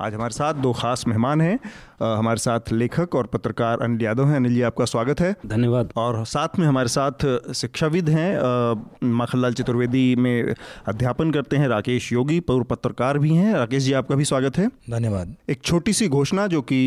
आज हमारे साथ दो खास मेहमान हैं। हमारे साथ लेखक और पत्रकार अनिल यादव हैं। अनिल जी आपका स्वागत है। धन्यवाद। और साथ में हमारे साथ शिक्षाविद हैं। माखनलाल चतुर्वेदी में अध्यापन करते हैं राकेश योगी पूर्व पत्रकार भी हैं। राकेश जी आपका भी स्वागत है। धन्यवाद। एक छोटी सी घोषणा जो कि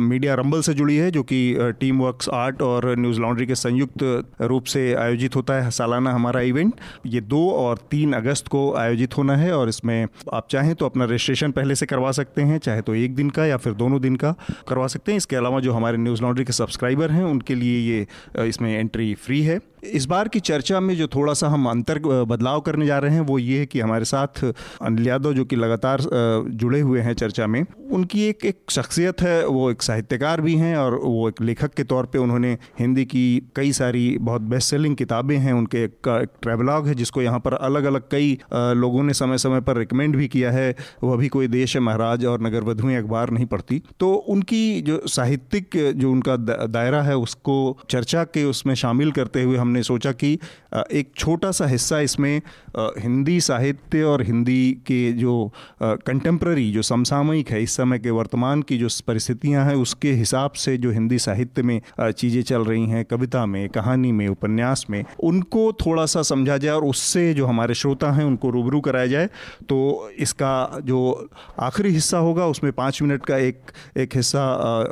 मीडिया रंबल से जुड़ी है जो कि टीम वर्क्स आर्ट और न्यूज़ लॉन्ड्री के संयुक्त रूप से आयोजित होता है सालाना हमारा इवेंट। ये दो और तीन अगस्त को आयोजित होना है और इसमें आप चाहें तो अपना रजिस्ट्रेशन पहले से करवा सकते हैं। चाहे तो एक दिन का या फिर दोनों दिन का, करवा सकते हैं। इसके अलावा जो हमारे न्यूज़ लॉन्ड्री के सब्सक्राइबर हैं, उनके लिए ये इसमें एंट्री फ्री है। इस बार की चर्चा में जो थोड़ा सा हम अंतर बदलाव करने जा रहे हैं वो ये है कि हमारे साथ अनिल यादव जो कि लगातार जुड़े हुए हैं चर्चा में उनकी एक एक शख्सियत है वो एक साहित्यकार भी हैं और वो एक लेखक के तौर पे उन्होंने हिंदी की कई सारी बहुत बेस्ट सेलिंग किताबें हैं उनके एक, एक ट्रेवलॉग है जिसको यहाँ पर अलग अलग कई लोगों ने समय समय पर रिकमेंड भी किया है वह अभी कोई देश है महाराज और नगर वधुएँ अखबार नहीं पढ़ती। तो उनकी जो साहित्यिक जो उनका दायरा है उसको चर्चा के उसमें शामिल करते हुए हम हमने सोचा कि एक छोटा सा हिस्सा इसमें हिंदी साहित्य और हिंदी के जो कंटेम्प्ररी जो समसामयिक है, इस समय के वर्तमान की जो परिस्थितियाँ हैं, उसके हिसाब से जो हिंदी साहित्य में चीज़ें चल रही हैं, कविता में, कहानी में, उपन्यास में, उनको थोड़ा सा समझा जाए और उससे जो हमारे श्रोता हैं, उनको रूबरू कराया जाए तो इसका जो आखिरी हिस्सा होगा, उसमें पाँच मिनट का एक एक हिस्सा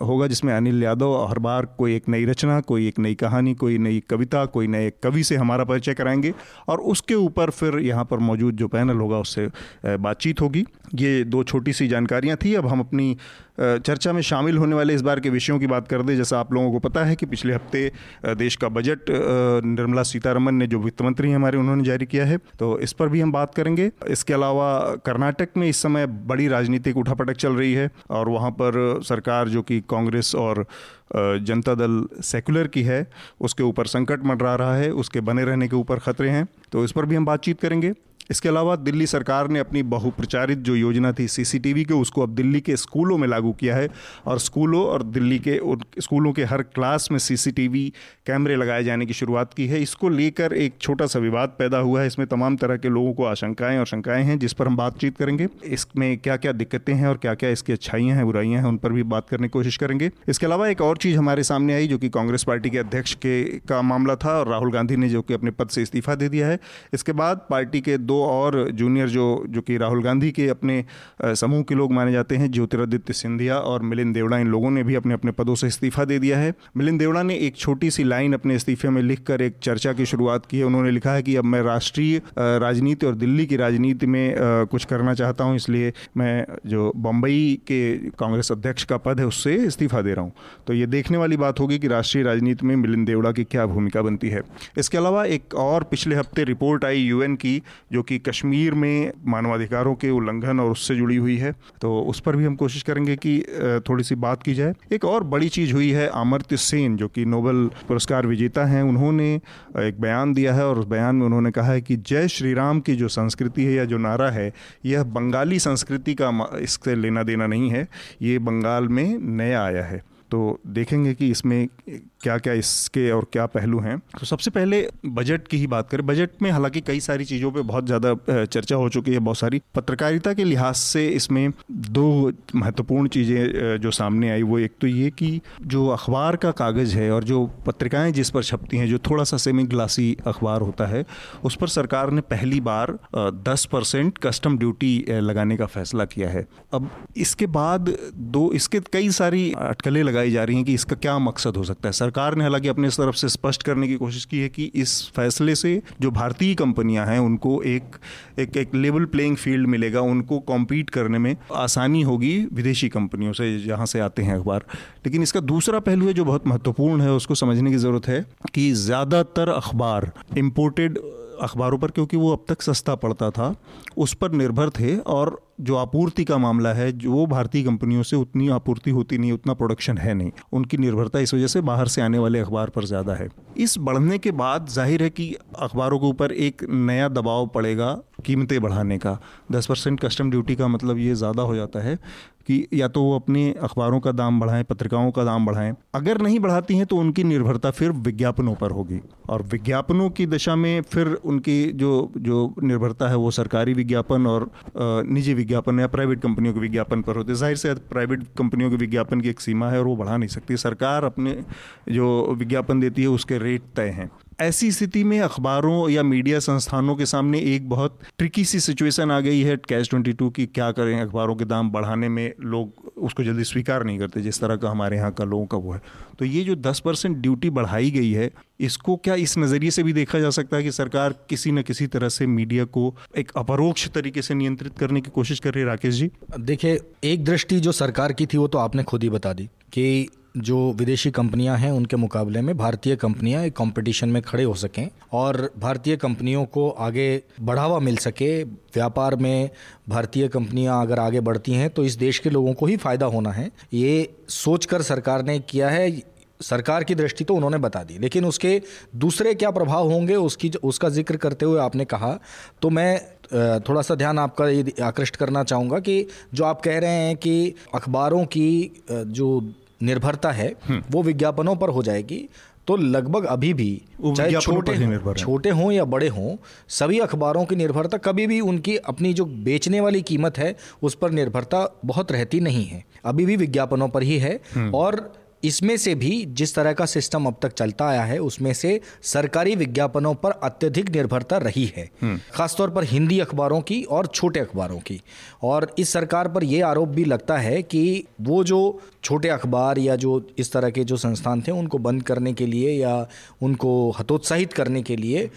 होगा, जिसमें अनिल यादव, हर बार कोई एक नई रचना, कोई एक नई कहानी, कोई नई कविता, कोई नए कवि से हमारा परिचय कराएँगे और उसके ऊपर फिर यहाँ पर मौजूद जो पैनल होगा उससे बातचीत होगी। ये दो छोटी सी जानकारियाँ थी। अब हम अपनी चर्चा में शामिल होने वाले इस बार के विषयों की बात कर दें। जैसा आप लोगों को पता है कि पिछले हफ़्ते देश का बजट निर्मला सीतारमन ने जो वित्त मंत्री हैं हमारे, उन्होंने जारी किया है। तो इस पर भी हम बात करेंगे। इसके अलावा कर्नाटक में इस समय बड़ी राजनीतिक उठापटक चल रही है और वहाँ पर सरकार जो कि कांग्रेस और जनता दल सेकुलर की है, उसके ऊपर संकट मंडरा रहा है, उसके बने रहने के ऊपर खतरे हैं। तो इस पर भी हम बातचीत करेंगे। इसके अलावा दिल्ली सरकार ने अपनी बहुप्रचारित जो योजना थी सीसीटीवी के, उसको अब दिल्ली के स्कूलों में लागू किया है और स्कूलों और दिल्ली के स्कूलों के हर क्लास में सीसीटीवी कैमरे लगाए जाने की शुरुआत की है। इसको लेकर एक छोटा सा विवाद पैदा हुआ है। इसमें तमाम तरह के लोगों को आशंकाएँ और शंकाएँ हैं, जिस पर हम बातचीत करेंगे। इसमें क्या क्या दिक्कतें हैं और क्या क्या इसकी अच्छाइयाँ हैं, बुराइयाँ हैं, उन पर भी बात करने की कोशिश करेंगे। इसके अलावा एक और चीज़ हमारे सामने आई, जो कि कांग्रेस पार्टी के अध्यक्ष के का मामला था और राहुल गांधी ने जो कि अपने पद से इस्तीफा दे दिया है। इसके बाद पार्टी के दो और जूनियर जो जो कि राहुल गांधी के अपने समूह के लोग माने जाते हैं, ज्योतिरादित्य सिंधिया और मिलिंद देवड़ा, इन लोगों ने भी अपने अपने पदों से इस्तीफा दे दिया है। मिलिंद देवड़ा ने एक छोटी सी लाइन अपने इस्तीफे में लिखकर एक चर्चा की शुरुआत की है। उन्होंने लिखा है कि अब मैं राष्ट्रीय राजनीति और दिल्ली की राजनीति में कुछ करना चाहता हूँ, इसलिए मैं जो बम्बई के कांग्रेस अध्यक्ष का पद है, उससे इस्तीफा दे रहा हूँ। तो ये देखने वाली बात होगी कि राष्ट्रीय राजनीति में मिलिंद देवड़ा की क्या भूमिका बनती है। इसके अलावा एक और पिछले हफ़्ते रिपोर्ट आई यूएन की, जो कि कश्मीर कश्मीर में मानवाधिकारों के उल्लंघन और उससे जुड़ी हुई है। तो उस पर भी हम कोशिश करेंगे कि थोड़ी सी बात की जाए। एक और बड़ी चीज़ हुई है अमर्त्य सेन, जो कि नोबल पुरस्कार विजेता हैं, उन्होंने एक बयान दिया है और उस बयान में उन्होंने कहा है कि जय श्री राम की जो संस्कृति है या जो नारा है, यह बंगाली संस्कृति का इससे लेना देना नहीं है। ये बंगाल में नया आया है। तो देखेंगे कि इसमें क्या क्या इसके और क्या पहलू हैं? तो सबसे पहले बजट की ही बात करें। बजट में हालाँकि कई सारी चीज़ों पे बहुत ज़्यादा चर्चा हो चुकी है, बहुत सारी। पत्रकारिता के लिहाज से इसमें दो महत्वपूर्ण चीज़ें जो सामने आई, वो एक तो ये कि जो अखबार का कागज़ है और जो पत्रिकाएँ जिस पर छपती हैं, जो थोड़ा सा सेमी ग्लासी अखबार होता है, उस पर सरकार ने पहली बार दस परसेंट कस्टम ड्यूटी लगाने का फैसला किया है। अब इसके बाद दो, इसके कई सारी अटकलें लगाई जा रही हैं कि इसका क्या मकसद हो सकता है। सरकार ने हालाँकि अपने तरफ़ से स्पष्ट करने की कोशिश की है कि इस फैसले से जो भारतीय कंपनियाँ हैं, उनको एक एक एक लेवल प्लेइंग फ़ील्ड मिलेगा, उनको कॉम्पीट करने में आसानी होगी विदेशी कंपनियों से जहाँ से आते हैं अखबार लेकिन इसका दूसरा पहलू है जो बहुत महत्वपूर्ण है, उसको समझने की ज़रूरत है कि ज़्यादातर अखबार इम्पोर्टेड अखबारों पर, क्योंकि वो अब तक सस्ता पड़ता था, उस पर निर्भर थे और जो आपूर्ति का मामला है, जो भारतीय कंपनियों से उतनी आपूर्ति होती नहीं, उतना प्रोडक्शन है नहीं। उनकी निर्भरता इस वजह से बाहर से आने वाले अखबार पर ज़्यादा है। इस बढ़ने के बाद ज़ाहिर है कि अखबारों के ऊपर एक नया दबाव पड़ेगा, कीमतें बढ़ाने का। दस परसेंट कस्टम ड्यूटी का मतलब ये ज़्यादा हो जाता है। कि या तो वो अपने अखबारों का दाम बढ़ाएँ, पत्रिकाओं का दाम बढ़ाएँ। अगर नहीं बढ़ाती हैं तो उनकी निर्भरता फिर विज्ञापनों पर होगी। और विज्ञापनों की दशा में फिर उनकी जो जो निर्भरता है वो सरकारी विज्ञापन और निजी विज्ञापन या प्राइवेट कंपनियों के विज्ञापन पर होते ज़ाहिर से प्राइवेट कंपनियों के विज्ञापन की एक सीमा है और वो बढ़ा नहीं सकती। सरकार अपने जो विज्ञापन देती है उसके रेट तय हैं। ऐसी स्थिति में अखबारों या मीडिया संस्थानों के सामने एक बहुत ट्रिकी सी सिचुएशन आ गई है। कैश ट्वेंटी टू की क्या करें? अखबारों के दाम बढ़ाने में लोग उसको जल्दी स्वीकार नहीं करते, जिस तरह का हमारे यहाँ का लोगों का वो है। तो ये जो दस परसेंट ड्यूटी बढ़ाई गई है, इसको क्या इस नज़रिए से भी देखा जा सकता है कि सरकार किसी न किसी तरह से मीडिया को एक अपरोक्ष तरीके से नियंत्रित करने की कोशिश कर रही है? राकेश जी? देखिए, एक दृष्टि जो सरकार की थी, वो तो आपने खुद ही बता दी कि जो विदेशी कंपनियाँ हैं, उनके मुकाबले में भारतीय कंपनियाँ एक कंपटीशन में खड़े हो सकें और भारतीय कंपनियों को आगे बढ़ावा मिल सके। व्यापार में भारतीय कंपनियाँ अगर आगे बढ़ती हैं तो इस देश के लोगों को ही फ़ायदा होना है। ये सोचकर सरकार ने किया है, सरकार की दृष्टि तो उन्होंने बता दी, लेकिन उसके दूसरे क्या प्रभाव होंगे, उसकी उसका ज़िक्र करते हुए आपने कहा। तो मैं थोड़ा सा ध्यान आपका ये आकृष्ट करना चाहूँगा कि जो आप कह रहे हैं कि अखबारों की जो निर्भरता है हम्म। वो विज्ञापनों पर हो जाएगी तो लगभग अभी भी चाहे छोटे छोटे हों या बड़े हों सभी अखबारों की निर्भरता कभी भी उनकी अपनी जो बेचने वाली कीमत है उस पर निर्भरता बहुत रहती नहीं है अभी भी विज्ञापनों पर ही है हम्म। और इसमें से भी जिस तरह का सिस्टम अब तक चलता आया है उसमें से सरकारी विज्ञापनों पर अत्यधिक निर्भरता रही है हम्म। खासतौर पर हिंदी अखबारों की और छोटे अखबारों की और इस सरकार पर यह आरोप भी लगता है कि वो जो छोटे अखबार या जो इस तरह के जो संस्थान थे उनको बंद करने के लिए या उनको हतोत्साहित करने के लिए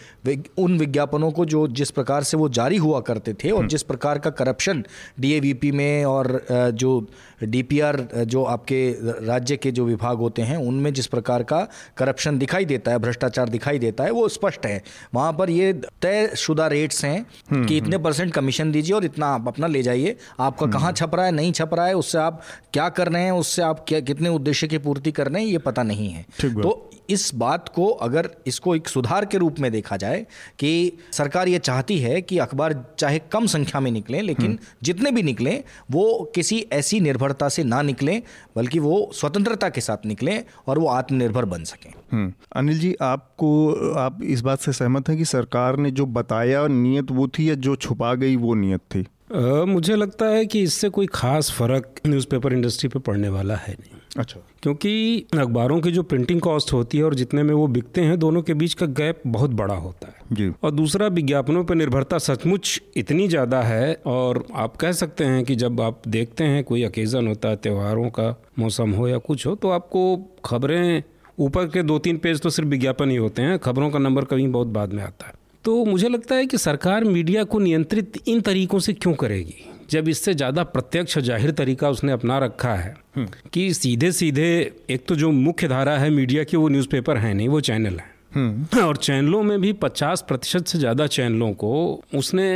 उन विज्ञापनों को जो जिस प्रकार से वो जारी हुआ करते थे और हम्म। जिस प्रकार का करप्शन डीएवीपी में और जो डीपीआर जो आपके राज्य के जो विभाग होते हैं उनमें जिस प्रकार का करप्शन दिखाई देता है भ्रष्टाचार दिखाई देता है वो स्पष्ट है। वहाँ पर ये तय शुदा रेट्स हैं हम्म, कि इतने परसेंट हम्म। कमीशन दीजिए और इतना आप अपना ले जाइए। आपका कहाँ छप रहा है नहीं छप रहा है उससे आप क्या कर रहे हैं उससे आप क्या कितने उद्देश्य की पूर्ति कर रहे हैं ये पता नहीं है। तो इस बात को अगर इसको एक सुधार के रूप में देखा जाए कि सरकार ये चाहती है कि अखबार चाहे कम संख्या में निकलें लेकिन हम्म। जितने भी निकलें वो किसी ऐसी निर्भरता से ना निकलें बल्कि वो स्वतंत्रता के साथ निकलें और वो आत्मनिर्भर बन सकें हम्म। अनिल जी आपको आप इस बात से सहमत हैं कि सरकार ने जो बताया नियत वो थी या जो छुपा गई वो नियत थी आ, मुझे लगता है कि इससे कोई ख़ास फ़र्क न्यूज़पेपर इंडस्ट्री पे पड़ने वाला है नहीं अच्छा। क्योंकि अखबारों की जो प्रिंटिंग कॉस्ट होती है और जितने में वो बिकते हैं दोनों के बीच का गैप बहुत बड़ा होता है। जी। और दूसरा विज्ञापनों पर निर्भरता सचमुच इतनी ज़्यादा है और आप कह सकते हैं कि जब आप देखते हैं कोई अकेज़न होता है त्योहारों का मौसम हो या कुछ हो तो आपको खबरें ऊपर के दो तीन पेज तो सिर्फ़ विज्ञापन ही होते हैं खबरों का नंबर कभी बहुत बाद में आता है। तो मुझे लगता है कि सरकार मीडिया को नियंत्रित इन तरीकों से क्यों करेगी? जब इससे ज़्यादा प्रत्यक्ष ज़ाहिर तरीका उसने अपना रखा है हम्म। कि सीधे सीधे एक तो जो मुख्य धारा है मीडिया की वो न्यूज़पेपर है नहीं वो चैनल है हम्म। और चैनलों में भी 50 प्रतिशत से ज़्यादा चैनलों को उसने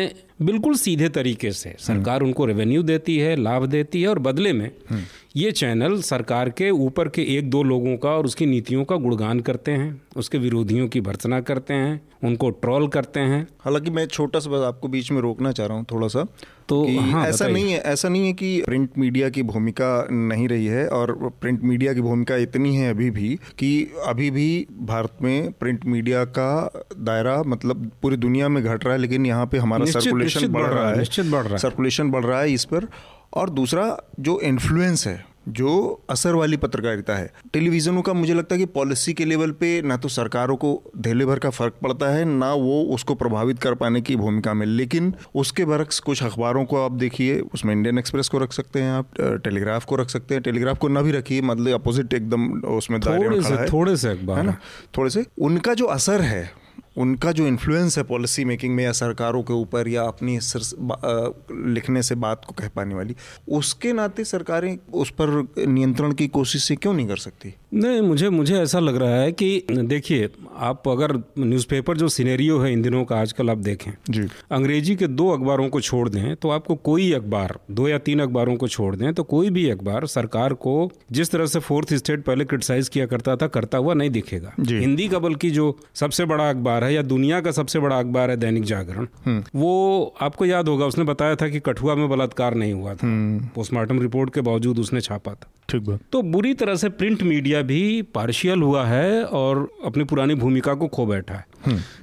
बिल्कुल सीधे तरीके से सरकार उनको रेवेन्यू देती है लाभ देती है और बदले में ये चैनल सरकार के ऊपर के एक दो लोगों का और उसकी नीतियों का गुणगान करते हैं उसके विरोधियों की भर्सना करते हैं उनको ट्रोल करते हैं। हालाँकि मैं छोटा सा बस आपको बीच में रोकना चाह रहा हूँ थोड़ा सा तो हाँ, ऐसा नहीं है ऐसा नहीं है कि प्रिंट मीडिया की भूमिका नहीं रही है और प्रिंट मीडिया की भूमिका इतनी है अभी भी कि अभी भी भारत में प्रिंट मीडिया का दायरा मतलब पूरी दुनिया में घट रहा है लेकिन यहाँ पे हमारा सर्कुलेशन बढ़ रहा है बढ़ रहा है। सर्कुलेशन बढ़ रहा है इस पर। और दूसरा जो इन्फ्लुएंस है जो असर वाली पत्रकारिता है टेलीविज़नों का मुझे लगता है कि पॉलिसी के लेवल पे ना तो सरकारों को धेले भर का फ़र्क पड़ता है ना वो उसको प्रभावित कर पाने की भूमिका में। लेकिन उसके बरक्स कुछ अखबारों को आप देखिए उसमें इंडियन एक्सप्रेस को रख सकते हैं आप टेलीग्राफ को रख सकते हैं। टेलीग्राफ को ना भी रखिए मतलब अपोजिट एकदम उसमें थोड़े से थोड़े से अखबार। है ना? थोड़े से। उनका जो असर है उनका जो इन्फ्लुएंस है पॉलिसी मेकिंग में या सरकारों के ऊपर या अपनी सर, लिखने से बात को कह पाने वाली उसके नाते सरकारें उस पर नियंत्रण की कोशिश से क्यों नहीं कर सकती? नहीं मुझे मुझे ऐसा लग रहा है कि देखिए आप अगर न्यूज़पेपर जो सिनेरियो है इन दिनों का आजकल आप देखें जी। अंग्रेज़ी के दो अखबारों को छोड़ दें तो आपको कोई अखबार दो या तीन अखबारों को छोड़ दें तो कोई भी अखबार सरकार को जिस तरह से फोर्थ स्टेट पहले क्रिटिसाइज किया करता था करता हुआ नहीं दिखेगा। हिंदी का बल्कि जो सबसे बड़ा अखबार है या दुनिया का सबसे बड़ा अखबार है दैनिक जागरण वो आपको याद होगा उसने बताया था कि कठुआ में बलात्कार नहीं हुआ था। पोस्टमार्टम रिपोर्ट के बावजूद उसने छापा था। ठीक तो बुरी तरह से प्रिंट मीडिया भी पार्शियल हुआ है और अपनी पुरानी भूमिका को खो बैठा है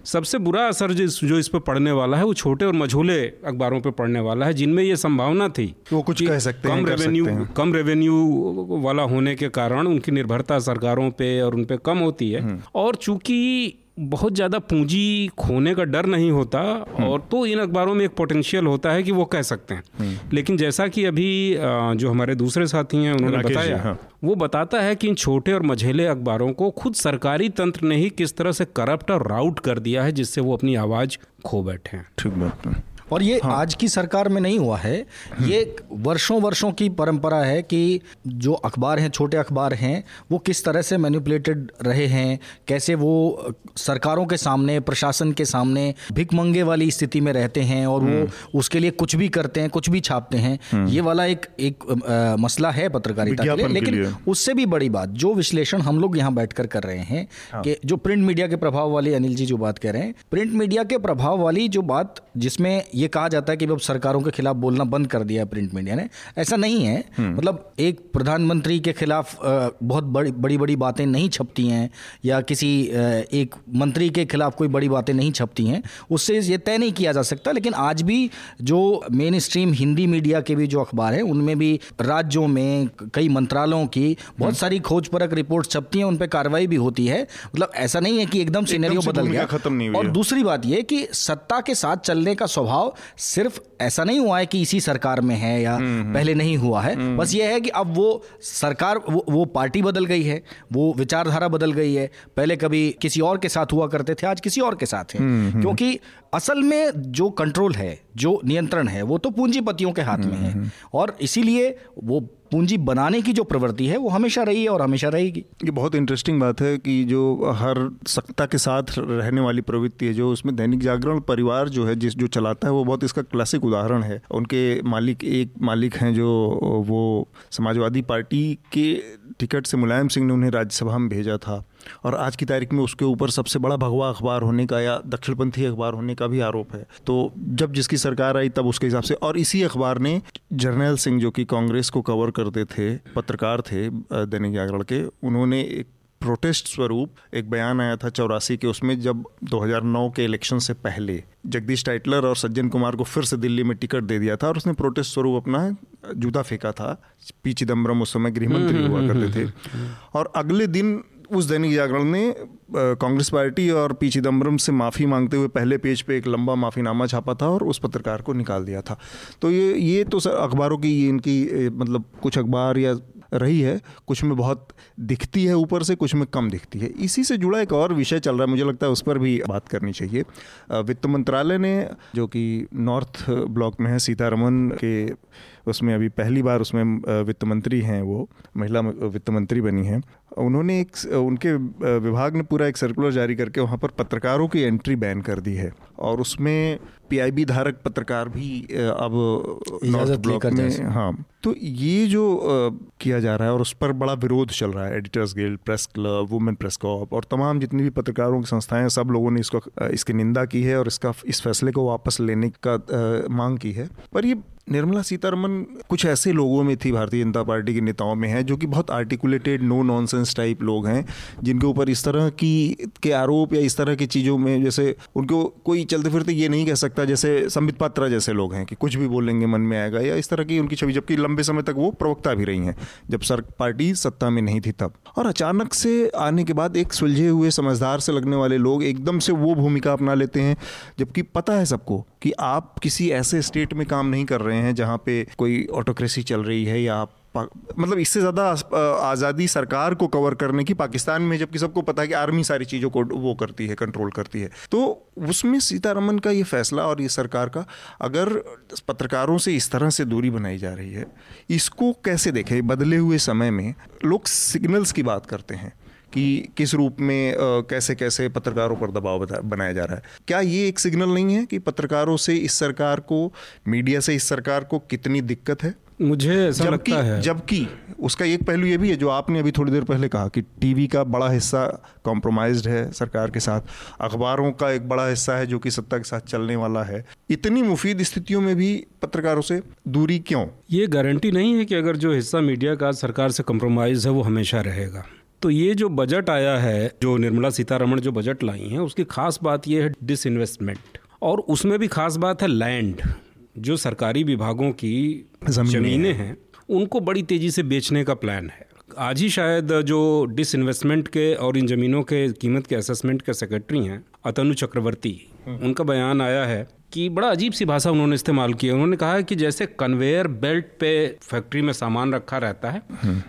सबसे बुरा असर जिस जो इस पर पड़ने वाला है वो छोटे और मझोले अखबारों पर पड़ने वाला है जिनमें ये संभावना थी वो कुछ कह सकते कम रेवेन्यू कम रेवेन्यू वाला होने के कारण उनकी निर्भरता सरकारों पे और उन पे कम होती है। और चूँकि बहुत ज़्यादा पूंजी खोने का डर नहीं होता और तो इन अखबारों में एक पोटेंशियल होता है कि वो कह सकते हैं। लेकिन जैसा कि अभी जो हमारे दूसरे साथी हैं उन्होंने बताया हाँ। वो बताता है कि इन छोटे और मझेले अखबारों को खुद सरकारी तंत्र ने ही किस तरह से करप्ट और राउट कर दिया है जिससे वो अपनी आवाज़ खो बैठे हैं। ठीक बात और ये हाँ। आज की सरकार में नहीं हुआ है। ये वर्षों वर्षों की परंपरा है कि जो अखबार हैं छोटे अखबार हैं वो किस तरह से मैनिपुलेटेड रहे हैं कैसे वो सरकारों के सामने प्रशासन के सामने भिकमंगे वाली स्थिति में रहते हैं और वो उसके लिए कुछ भी करते हैं कुछ भी छापते हैं ये वाला एक एक अ, मसला है पत्रकारिता के लिए। लेकिन उससे भी बड़ी बात जो विश्लेषण हम लोग यहाँ बैठकर कर रहे हैं। कि जो प्रिंट मीडिया के प्रभाव वाली अनिल जी जो बात कह रहे हैं प्रिंट मीडिया के प्रभाव वाली जो बात जिसमें ये कहा जाता है कि अब सरकारों के खिलाफ बोलना बंद कर दिया है प्रिंट मीडिया ने। ऐसा नहीं है। मतलब एक प्रधानमंत्री के खिलाफ बहुत बड़ी बड़ी बड़ी बातें नहीं छपती हैं या किसी एक मंत्री के खिलाफ कोई बड़ी बातें नहीं छपती हैं उससे ये तय नहीं किया जा सकता। लेकिन आज भी जो मेन स्ट्रीम हिंदी मीडिया के भी जो अखबार हैं उनमें भी राज्यों में कई मंत्रालयों की बहुत सारी खोज परक रिपोर्ट छपती हैं उन पर कार्रवाई भी होती है। मतलब ऐसा नहीं है कि एकदम सिनेरियो बदल गया। खत्म नहीं और दूसरी बात यह कि सत्ता के साथ चलने का स्वभाव सिर्फ़ ऐसा नहीं हुआ है कि इसी सरकार में है या पहले नहीं हुआ है। बस यह है कि अब वो सरकार वो, वो पार्टी बदल गई है वो विचारधारा बदल गई है। पहले कभी किसी और के साथ हुआ करते थे आज किसी और के साथ है। क्योंकि असल में जो कंट्रोल है जो नियंत्रण है वो तो पूंजीपतियों के हाथ में है। और इसीलिए वो पूंजी बनाने की जो प्रवृत्ति है, वो हमेशा रही है और हमेशा रहेगी। ये बहुत इंटरेस्टिंग बात है कि जो हर सत्ता के साथ रहने वाली प्रवृत्ति है, जो उसमें दैनिक जागरण परिवार जो है, जिस जो चलाता है, वो बहुत इसका क्लासिक उदाहरण है। उनके मालिक एक मालिक हैं जो वो समाजवादी पार्टी के टिकट से मुलायम सिंह ने उन्हें राज्यसभा में भेजा था। और आज की तारीख में उसके ऊपर सबसे बड़ा भगवा अखबार होने का या दक्षिणपंथी अखबार होने का भी आरोप है। तो जब जिसकी सरकार आई तब उसके हिसाब से और इसी अखबार ने जर्नैल सिंह जो कि कांग्रेस को कवर करते थे पत्रकार थे दैनिक जागरण के उन्होंने एक प्रोटेस्ट स्वरूप एक बयान आया था चौरासी के उसमें जब 2009 के इलेक्शन से पहले जगदीश टाइटलर और सज्जन कुमार को फिर से दिल्ली में टिकट दे दिया था और उसने प्रोटेस्ट स्वरूप अपना जूता फेंका था। पी चिदम्बरम उस समय गृह मंत्री हुआ करते थे। और अगले दिन उस दैनिक जागरण ने कांग्रेस पार्टी और पी चिदम्बरम से माफ़ी मांगते हुए पहले पेज पे एक लंबा माफ़ीनामा छापा था और उस पत्रकार को निकाल दिया था। तो ये ये तो सर अखबारों की, ये इनकी मतलब कुछ अखबार या रही है, कुछ में बहुत दिखती है ऊपर से, कुछ में कम दिखती है। इसी से जुड़ा एक और विषय चल रहा है, मुझे लगता है उस पर भी बात करनी चाहिए। वित्त मंत्रालय ने, जो कि नॉर्थ ब्लॉक में है, सीतारमन के उसमें अभी पहली बार उसमें वित्त मंत्री हैं वो महिला वित्त मंत्री बनी हैं। उन्होंने एक उनके विभाग ने पूरा एक सर्कुलर जारी करके वहाँ पर पत्रकारों की एंट्री बैन कर दी है। और उसमें पीआईबी धारक पत्रकार भी अब नॉर्थ ब्लॉक में हाँ। तो ये जो किया जा रहा है और उस पर बड़ा विरोध चल रहा है editors guild press club women press corps और तमाम जितनी भी पत्रकारों की संस्थाएँ सब लोगों ने इसको इसकी निंदा की है और इसका इस फैसले को वापस लेने का मांग की है। पर ये निर्मला सीतारमन कुछ ऐसे लोगों में थी, भारतीय जनता पार्टी के नेताओं में है, जो कि बहुत आर्टिकुलेटेड नो नॉनसेंस टाइप लोग हैं, जिनके ऊपर इस तरह की, के आरोप या इस तरह की चीज़ों में जैसे उनको कोई चलते फिरते ये नहीं कह सकता जैसे संबित पात्रा जैसे लोग हैं कि कुछ भी बोलेंगे मन में आएगा, या इस तरह की उनकी छवि, जबकि लंबे समय तक वो प्रवक्ता भी रही हैं, जब सर, पार्टी सत्ता में नहीं थी तब। और अचानक से आने के बाद एक सुलझे हुए, समझदार से लगने वाले लोग एकदम से वो भूमिका अपना लेते हैं, जबकि पता है सबको कि आप किसी ऐसे स्टेट में काम नहीं कर रहे हैं, जहाँ पे कोई ऑटोक्रेसी चल रही है या मतलब इससे ज़्यादा आज़ादी सरकार को कवर करने की पाकिस्तान में, जबकि सबको पता है कि आर्मी सारी चीज़ों को वो करती है कंट्रोल करती है। तो उसमें सीतारमन का ये फैसला और ये सरकार का, अगर पत्रकारों से इस तरह से दूरी बनाई जा रही है, इसको कैसे देखें? बदले हुए समय में लोग सिग्नल्स की बात करते हैं। कि किस रूप में कैसे कैसे पत्रकारों पर दबाव बनाया जा रहा है। क्या ये एक सिग्नल नहीं है कि पत्रकारों से इस सरकार को मीडिया से इस सरकार को कितनी दिक्कत है? मुझे ऐसा लगता है। जबकि उसका एक पहलू ये भी है जो आपने अभी थोड़ी देर पहले कहा कि टीवी का बड़ा हिस्सा कॉम्प्रोमाइज्ड है सरकार के साथ। अखबारों का एक बड़ा हिस्सा है जो कि सत्ता के साथ चलने वाला है। इतनी मुफीद स्थितियों में भी पत्रकारों से दूरी क्यों? ये गारंटी नहीं है कि अगर जो हिस्सा मीडिया का सरकार से कॉम्प्रोमाइज़ है वो हमेशा रहेगा। तो ये जो बजट आया है जो निर्मला सीतारमण जो बजट लाई है उसकी खास बात ये है डिसइन्वेस्टमेंट और उसमें भी खास बात है लैंड जो सरकारी विभागों की ज़मीनें हैं। उनको बड़ी तेज़ी से बेचने का प्लान है। आज ही शायद जो डिसइन्वेस्टमेंट के और इन ज़मीनों के कीमत के असेसमेंट के सेक्रेटरी हैं अतनु चक्रवर्ती हम्म। उनका बयान आया है कि बड़ा अजीब सी भाषा उन्होंने इस्तेमाल की उन्होंने कहा कि जैसे कन्वेयर बेल्ट पे फैक्ट्री में सामान रखा रहता है।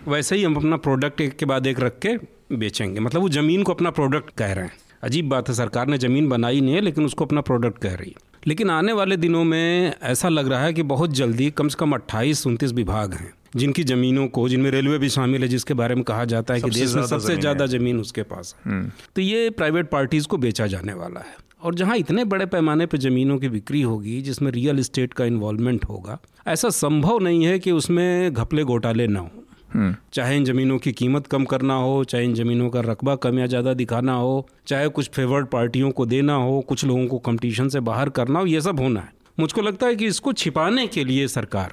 वैसे ही हम अपना प्रोडक्ट एक के बाद एक रख के बेचेंगे। मतलब वो ज़मीन को अपना प्रोडक्ट कह रहे हैं। अजीब बात है सरकार ने ज़मीन बनाई नहीं है लेकिन उसको अपना प्रोडक्ट कह रही है। लेकिन आने वाले दिनों में ऐसा लग रहा है कि बहुत जल्दी कम से कम अट्ठाईस उनतीस विभाग हैं जिनकी ज़मीनों को जिनमें रेलवे भी शामिल है जिसके बारे में कहा जाता है कि देश में सबसे ज़्यादा ज़मीन उसके पास है। हम्म। तो ये प्राइवेट पार्टीज़ को बेचा जाने वाला है। और जहाँ इतने बड़े पैमाने पर ज़मीनों की बिक्री होगी जिसमें रियल इस्टेट का इन्वॉल्वमेंट होगा ऐसा संभव नहीं है कि उसमें घपले घोटाले ना हो हम्म। चाहे इन ज़मीनों की कीमत कम करना हो चाहे इन ज़मीनों का रकबा कम या ज़्यादा दिखाना हो चाहे कुछ फेवर्ड पार्टियों को देना हो कुछ लोगों को कंपटीशन से बाहर करना हो ये सब होना है मुझको लगता है कि इसको छिपाने के लिए सरकार।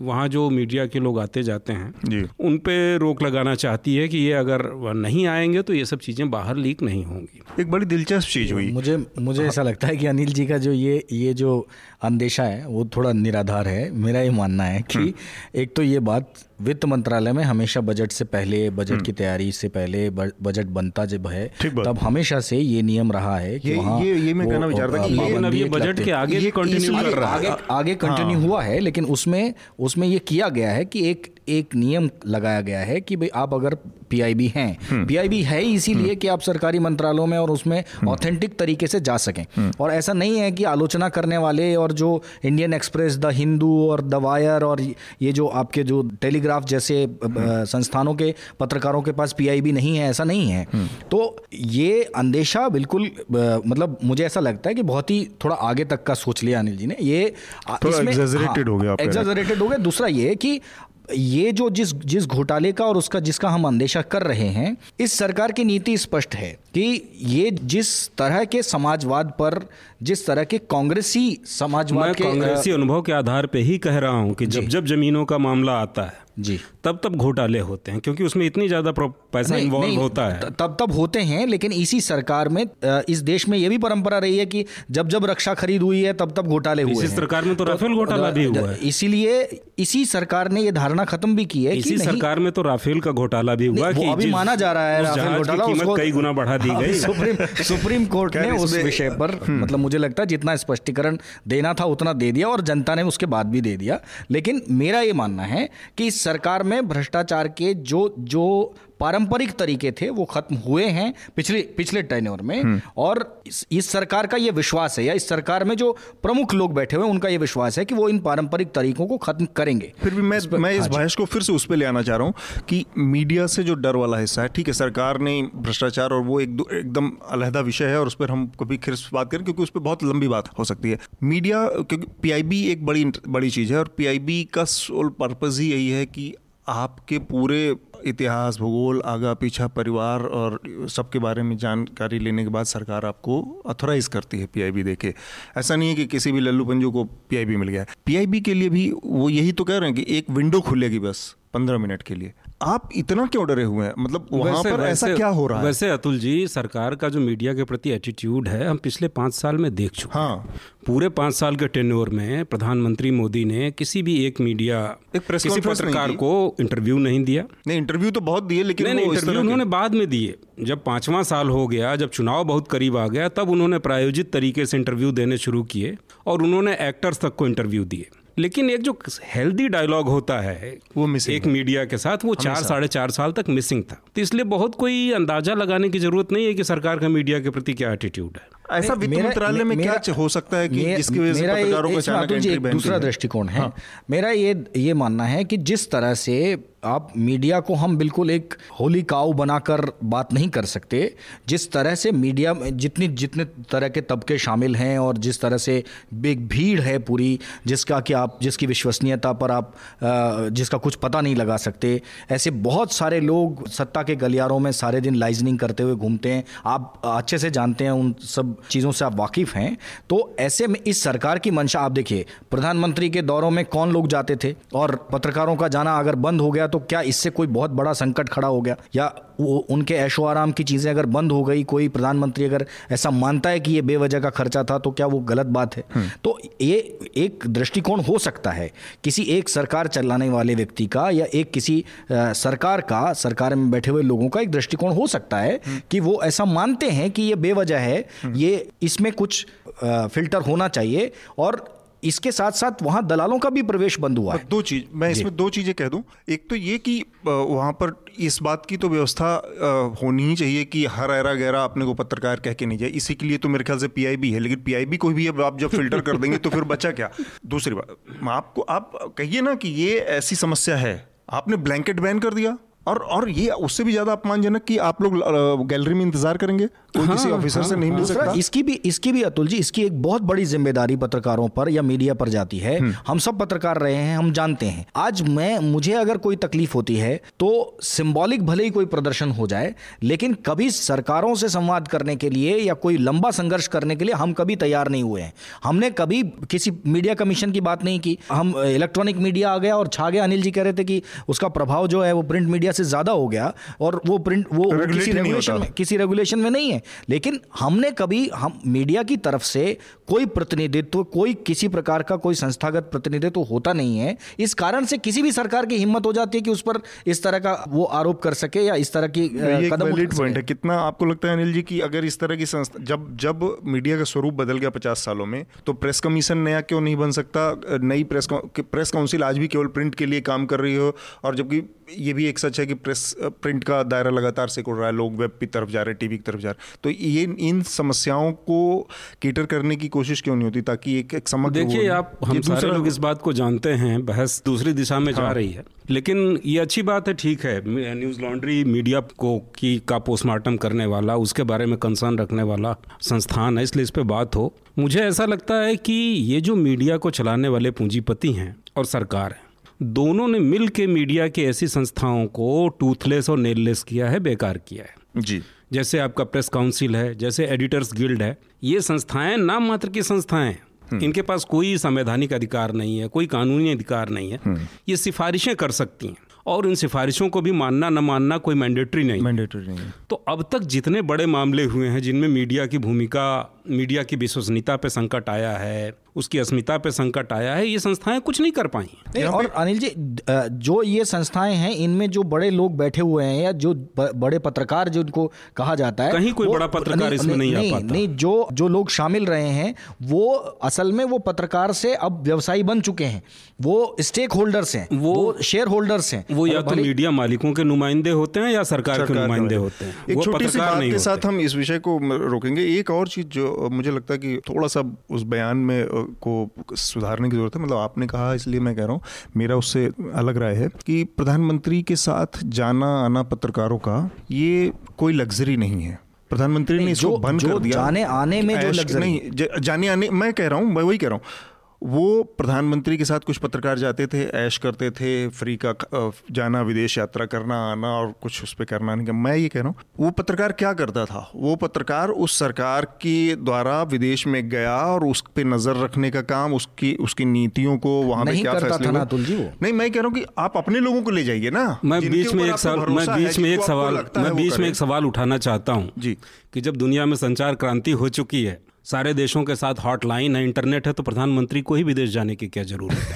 वहाँ जो मीडिया के लोग आते जाते हैं। उन पे रोक लगाना चाहती है कि ये अगर नहीं आएँगे तो ये सब चीज़ें बाहर लीक नहीं होंगी एक बड़ी दिलचस्प चीज़ हुई मुझे मुझे ऐसा लगता है कि अनिल जी का जो ये ये जो अंदेशा है वो थोड़ा निराधार है मेरा ये मानना है कि हम्म। एक तो ये बात वित्त मंत्रालय में हमेशा बजट से पहले बजट हम्म। की तैयारी से पहले बजट बनता जब है तब हमेशा से ये नियम रहा है कि वहाँ ये, ये मैं कहना चाह रहा था कि ये बजट के आगे भी कंटिन्यू कर रहा है आगे कंटिन्यू हाँ। हुआ है लेकिन उसमें उसमें ये किया गया है कि एक एक नियम लगाया गया है कि भाई आप अगर पीआईबी हैं पीआईबी हम्म। है ही इसीलिए हम्म। कि आप सरकारी मंत्रालयों में और उसमें ऑथेंटिक। तरीके से जा सकें और ऐसा नहीं है कि आलोचना करने वाले और जो इंडियन एक्सप्रेस द हिंदू और द वायर और ये जो आपके जो टेलीग्राफ जैसे संस्थानों के पत्रकारों के पास पीआईबी नहीं है ऐसा नहीं है। तो ये अंदेशा बिल्कुल मतलब मुझे ऐसा लगता है कि बहुत ही थोड़ा आगे तक का सोच लिया अनिल जी ने। ये एग्जेजरेटेड हाँ, हो गया एग्जेजरेटेड हो गया। दूसरा ये कि ये जो जिस जिस घोटाले का और उसका जिसका हम अंदेशा कर रहे हैं इस सरकार की नीति स्पष्ट है कि ये जिस तरह के समाजवाद पर जिस तरह के कांग्रेसी समाजवाद के कांग्रेसी अनुभव के आधार पे ही कह रहा हूँ कि जब जब जमीनों का मामला आता है जी। तब तब घोटाले होते हैं क्योंकि उसमें इतनी ज़्यादा पैसा इन्वॉल्व होता है। तब तब होते हैं लेकिन इसी सरकार में इस देश में ये भी परंपरा रही है कि जब जब रक्षा खरीद हुई है तब तब घोटाले हुए इसी सरकार में तो, तो राफेल घोटाला भी हुआ है। इसीलिए इसी सरकार ने ये धारणा खत्म भी की है इसी सरकार में तो राफेल का घोटाला भी हुआ कि अभी माना जा रहा है राफेल घोटाला कई गुना बढ़ा दी गई। सुप्रीम सुप्रीम कोर्ट ने उस विषय पर हम्म। मतलब मुझे लगता है जितना स्पष्टीकरण देना था उतना दे दिया और जनता ने उसके बाद भी दे दिया। लेकिन मेरा ये मानना है कि इस सरकार में भ्रष्टाचार के जो जो पारंपरिक तरीके थे वो खत्म हुए हैं पिछले पिछले टेन्योर में। हम्म। और इस, इस सरकार का ये विश्वास है या इस सरकार में जो प्रमुख लोग बैठे हुए हैं उनका ये विश्वास है कि वो इन पारंपरिक तरीकों को खत्म करेंगे। फिर भी मैं इस मैं इस बहस को फिर से उस पर ले आना चाह रहा हूँ कि मीडिया से जो डर वाला हिस्सा है ठीक है सरकार ने भ्रष्टाचार और वो एक एकदम अलहदा विषय है और उस पर हम कभी फिर बात करें क्योंकि उस पर बहुत लंबी बात हो सकती है। मीडिया क्योंकि पीआईबी एक बड़ी बड़ी चीज़ है और पीआईबी का सोल पर्पज़ ही यही है कि आपके पूरे इतिहास, भूगोल, आगा, पीछा, परिवार और सबके बारे में जानकारी लेने के बाद सरकार आपको अथोराइज करती है पीआईबी देके। ऐसा नहीं है कि किसी भी लल्लू पंजू को पीआईबी मिल गया। पीआईबी के लिए भी वो यही तो कह रहे हैं कि एक विंडो खुलेगी बस, पंद्रह मिनट के लिए। आप इतना क्यों डरे हुए हैं? मतलब वहाँ पर ऐसा क्या हो रहा है? वैसे अतुल जी सरकार का जो मीडिया के प्रति एटीट्यूड है हम पिछले पाँच साल में देख चुके हाँ। पूरे पाँच साल के टेन्योर में प्रधानमंत्री मोदी ने किसी भी एक मीडिया एक प्रेस किसी पत्रकार को। इंटरव्यू नहीं दिया। नहीं इंटरव्यू तो बहुत दिए लेकिन नहीं, इंटरव्यू उन्होंने बाद में दिए। जब पांचवा साल हो गया जब चुनाव बहुत करीब आ गया तब उन्होंने प्रायोजित तरीके से इंटरव्यू देने शुरू किए और उन्होंने एक्टर्स तक को इंटरव्यू दिए। लेकिन एक जो हेल्दी डायलॉग होता है वो मिसिंग एक मीडिया के साथ वो चार साढ़े चार साल तक मिसिंग था। तो इसलिए बहुत कोई अंदाज़ा लगाने की ज़रूरत नहीं है कि सरकार का मीडिया के प्रति क्या एटीट्यूड है। ऐसा वित्त मंत्रालय में क्या हो सकता है कि जिसकी वजह से पत्रकारों को दूसरा दृष्टिकोण है। हाँ। मेरा ये ये मानना है कि जिस तरह से आप मीडिया को हम बिल्कुल एक होली काऊ बनाकर बात नहीं कर सकते। जिस तरह से मीडिया में जितनी जितने तरह के तबके शामिल हैं और जिस तरह से एक भीड़ है पूरी, जिसका कि आप जिसकी विश्वसनीयता पर आप जिसका कुछ पता नहीं लगा सकते। ऐसे बहुत सारे लोग सत्ता के गलियारों में सारे दिन लाइजनिंग करते हुए घूमते हैं। आप अच्छे से जानते हैं उन सब चीज़ों से आप वाकिफ़ हैं। तो ऐसे में इस सरकार की मंशा, आप देखिए, प्रधानमंत्री के दौरों में कौन लोग जाते थे? और पत्रकारों का जाना अगर बंद हो गया तो क्या इससे कोई बहुत बड़ा संकट खड़ा हो गया या वो उनके ऐशो आराम की चीज़ें अगर बंद हो गई कोई प्रधानमंत्री अगर ऐसा मानता है कि ये बेवजह का खर्चा था तो क्या वो गलत बात है हम्म। तो ये एक दृष्टिकोण हो सकता है किसी एक सरकार चलाने वाले व्यक्ति का या एक किसी सरकार का सरकार में बैठे हुए लोगों का एक दृष्टिकोण हो सकता है हम्म। कि वो ऐसा मानते हैं कि ये बेवजह है हम्म। ये इसमें कुछ फ़िल्टर होना चाहिए और इसके साथ साथ वहाँ दलालों का भी प्रवेश बंद हुआ है। दो चीज़ मैं इसमें दो चीज़ें कह दूँ। एक तो ये कि वहाँ पर इस बात की तो व्यवस्था होनी ही चाहिए कि हर ऐरा गहरा अपने को पत्रकार कह के नहीं जाए। इसी के लिए तो मेरे ख्याल से पीआईबी है लेकिन पीआईबी को भी अब आप जब फ़िल्टर कर देंगे तो फिर बचा क्या? दूसरी बात आपको आप कहिए ना कि ये ऐसी समस्या है। आपने ब्लैंकेट बैन कर दिया? और और ये उससे भी ज़्यादा अपमानजनक कि आप लोग गैलरी में इंतज़ार करेंगे? कोई हाँ, किसी ऑफिसर हाँ, से नहीं हाँ, मिल सकता? इसकी भी इसकी भी अतुल जी इसकी एक बहुत बड़ी ज़िम्मेदारी पत्रकारों पर या मीडिया पर जाती है। हम्म। हम सब पत्रकार रहे हैं हम जानते हैं। आज मैं मुझे अगर कोई तकलीफ़ होती है तो सिंबॉलिक भले ही कोई प्रदर्शन हो जाए लेकिन कभी सरकारों से संवाद करने के लिए या कोई लंबा संघर्ष करने के लिए हम कभी तैयार नहीं हुए हैं। हमने कभी किसी मीडिया कमीशन की बात नहीं की। हम इलेक्ट्रॉनिक मीडिया आ गया और छा गया। अनिल जी कह रहे थे कि उसका प्रभाव जो है वो प्रिंट मीडिया मीडिया से ज़्यादा हो गया और वो प्रिंट वो किसी रेगुलेशन में किसी रेगुलेशन में नहीं है। लेकिन हमने कभी हम मीडिया की तरफ़ से कोई प्रतिनिधित्व कोई किसी प्रकार का कोई संस्थागत प्रतिनिधित्व होता नहीं है। इस कारण से किसी भी सरकार की हिम्मत हो जाती है कि उस पर इस तरह का वो आरोप कर सके या इस तरह की कदम पॉइंट है। कितना आपको लगता है अनिल जी की अगर इस तरह की संस्था जब जब मीडिया का स्वरूप बदल गया पचास सालों में तो प्रेस कमीशन नया क्यों नहीं बन सकता? नई प्रेस प्रेस काउंसिल आज भी केवल प्रिंट के लिए काम कर रही हो और जबकि ये भी एक सच है कि प्रेस प्रिंट का दायरा लगातार से उड़ रहा है लोग वेब की तरफ़ जा रहे हैं टीवी की तरफ़ जा रहे हैं। तो ये इन समस्याओं को केटर करने की कोशिश क्यों नहीं होती ताकि एक एक समग्र देखिए आप हम सारे लोग इस बात को जानते हैं बहस दूसरी दिशा में हाँ। जा रही है। लेकिन ये अच्छी बात है ठीक है न्यूज़ लॉन्ड्री मीडिया को की का पोस्टमार्टम करने वाला उसके बारे में कंसर्न रखने वाला संस्थान है इसलिए इस पर बात हो। मुझे ऐसा लगता है कि ये जो मीडिया को चलाने वाले पूंजीपति हैं और सरकार है दोनों ने मिल के मीडिया की ऐसी संस्थाओं को टूथलेस और नेललेस किया है बेकार किया है। जी। जैसे आपका प्रेस काउंसिल है जैसे एडिटर्स गिल्ड है ये संस्थाएँ नाम मात्र की संस्थाएँ हम्म। इनके पास कोई संवैधानिक अधिकार नहीं है कोई कानूनी अधिकार नहीं है। हम्म। ये सिफारिशें कर सकती हैं और इन सिफारिशों को भी मानना न मानना कोई मैंडेटरी नहीं। मैंडेटरी नहीं तो अब तक जितने बड़े मामले हुए हैं जिनमें मीडिया की भूमिका मीडिया की विश्वसनीयता पे संकट आया है उसकी अस्मिता पे संकट आया है ये संस्थाएँ कुछ नहीं कर पाई। नहीं और अनिल जी जो ये संस्थाएँ हैं इनमें जो बड़े लोग बैठे हुए हैं या जो बड़े पत्रकार जिनको कहा जाता है कहीं कोई बड़ा पत्रकार नहीं, इसमें नहीं, नहीं, नहीं, नहीं जो जो लोग शामिल रहे हैं वो असल में वो पत्रकार से अब व्यवसायी बन चुके हैं। वो स्टेक होल्डर्स हैं वो, वो शेयर होल्डर्स हैं। वो या तो मीडिया मालिकों के नुमाइंदे होते हैं या सरकार के नुमाइंदे होते हैं। एक छोटी सी बात के साथ हम इस विषय को रोकेंगे। एक और चीज़ जो मुझे लगता है कि थोड़ा सा उस बयान में को सुधारने की ज़रूरत है। मतलब आपने कहा इसलिए मैं कह रहा हूँ मेरा उससे अलग राय है कि प्रधानमंत्री के साथ जाना आना पत्रकारों का ये कोई लग्जरी नहीं है। प्रधानमंत्री ने इसको बंद कर दिया। जाने आने में जो लग्जरी नहीं जाने आने मैं कह रहा हूँ मैं वही कह रहा हूँ वो प्रधानमंत्री के साथ कुछ पत्रकार जाते थे ऐश करते थे फ्री का जाना विदेश यात्रा करना आना और कुछ उस पर करना नहीं मैं ये कह रहा हूँ वो पत्रकार क्या करता था? वो पत्रकार उस सरकार के द्वारा विदेश में गया और उस पर नज़र रखने का काम उसकी उसकी नीतियों को वहाँ पे क्या फैसले हुए? नहीं मैं कह रहा हूँ कि आप अपने लोगों को ले जाइए ना। मैं बीच में एक सवाल मैं बीच में एक सवाल मैं बीच में एक सवाल उठाना चाहता हूँ जी। कि जब दुनिया में संचार क्रांति हो चुकी है सारे देशों के साथ हॉटलाइन है इंटरनेट है तो प्रधानमंत्री को ही विदेश जाने की क्या ज़रूरत है?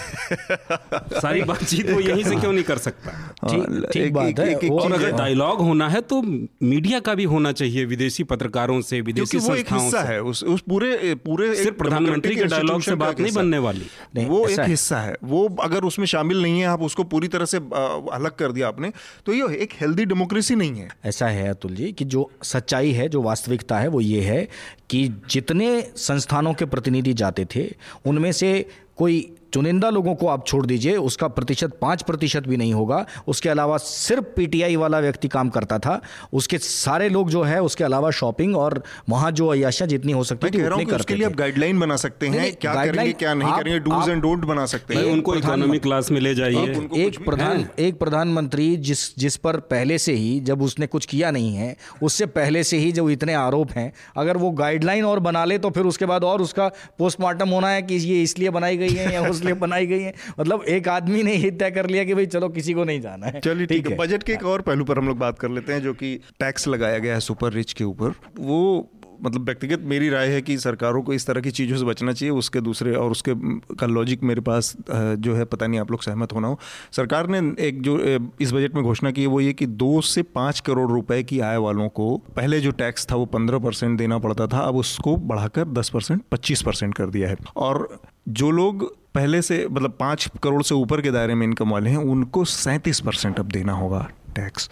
सारी बातचीत वो यहीं से क्यों नहीं कर सकता? हाँ, ठीक बात है और अगर डायलॉग होना है तो मीडिया का भी होना चाहिए विदेशी पत्रकारों से विदेशी संस्थाओं से। है उस, उस पूरे पूरे सिर्फ़ प्रधानमंत्री के डायलॉग से बात नहीं बनने वाली। वो एक हिस्सा है। वो अगर उसमें शामिल नहीं है आप उसको पूरी तरह से अलग कर दिया आपने तो ये एक हेल्दी डेमोक्रेसी नहीं है। ऐसा है अतुल जी कि जो सच्चाई है जो वास्तविकता है वो ये है कि जितने संस्थानों के प्रतिनिधि जाते थे उनमें से कोई चुनिंदा लोगों को आप छोड़ दीजिए उसका प्रतिशत पाँच प्रतिशत भी नहीं होगा। उसके अलावा सिर्फ़ पीटीआई वाला व्यक्ति काम करता था। उसके सारे लोग जो है उसके अलावा शॉपिंग और वहाँ जो अयाशा जितनी हो सकती थी उतनी करते उसके लिए आप गाइडलाइन बना सकते हैं क्या करेंगे क्या नहीं करेंगे डूज एंड डोंट बना सकते हैं। उनको इकोनॉमी क्लास में ले जाइए। एक प्रधान एक प्रधानमंत्री जिस जिस पर पहले से ही जब उसने कुछ किया नहीं है उससे पहले से ही जो इतने आरोप हैं अगर वो गाइडलाइन और बना ले तो फिर उसके बाद और उसका पोस्टमार्टम होना है कि ये इसलिए बनाई गई है या उसलिए बनाई गई है। मतलब एक आदमी ने ही तय कर लिया कि भाई चलो किसी को नहीं जाना है। चलिए ठीक है। बजट के एक और पहलू पर हम लोग बात कर लेते हैं जो कि टैक्स लगाया गया है सुपर रिच के ऊपर। वो मतलब व्यक्तिगत मेरी राय है कि सरकारों को इस तरह की चीज़ों से बचना चाहिए उसके दूसरे और उसके का लॉजिक मेरे पास जो है पता नहीं आप लोग सहमत होना हो। सरकार ने एक जो इस बजट में घोषणा की है वो ये कि दो से पाँच करोड़ रुपए की आय वालों को पहले जो टैक्स था वो पंद्रह परसेंट देना पड़ता था अब उसको बढ़ाकर दस परसेंट पच्चीस परसेंट कर दिया है। और जो लोग पहले से मतलब पाँच करोड़ से ऊपर के दायरे में इनकम वाले हैं, उनको सैंतीस परसेंट अब देना होगा टैक्स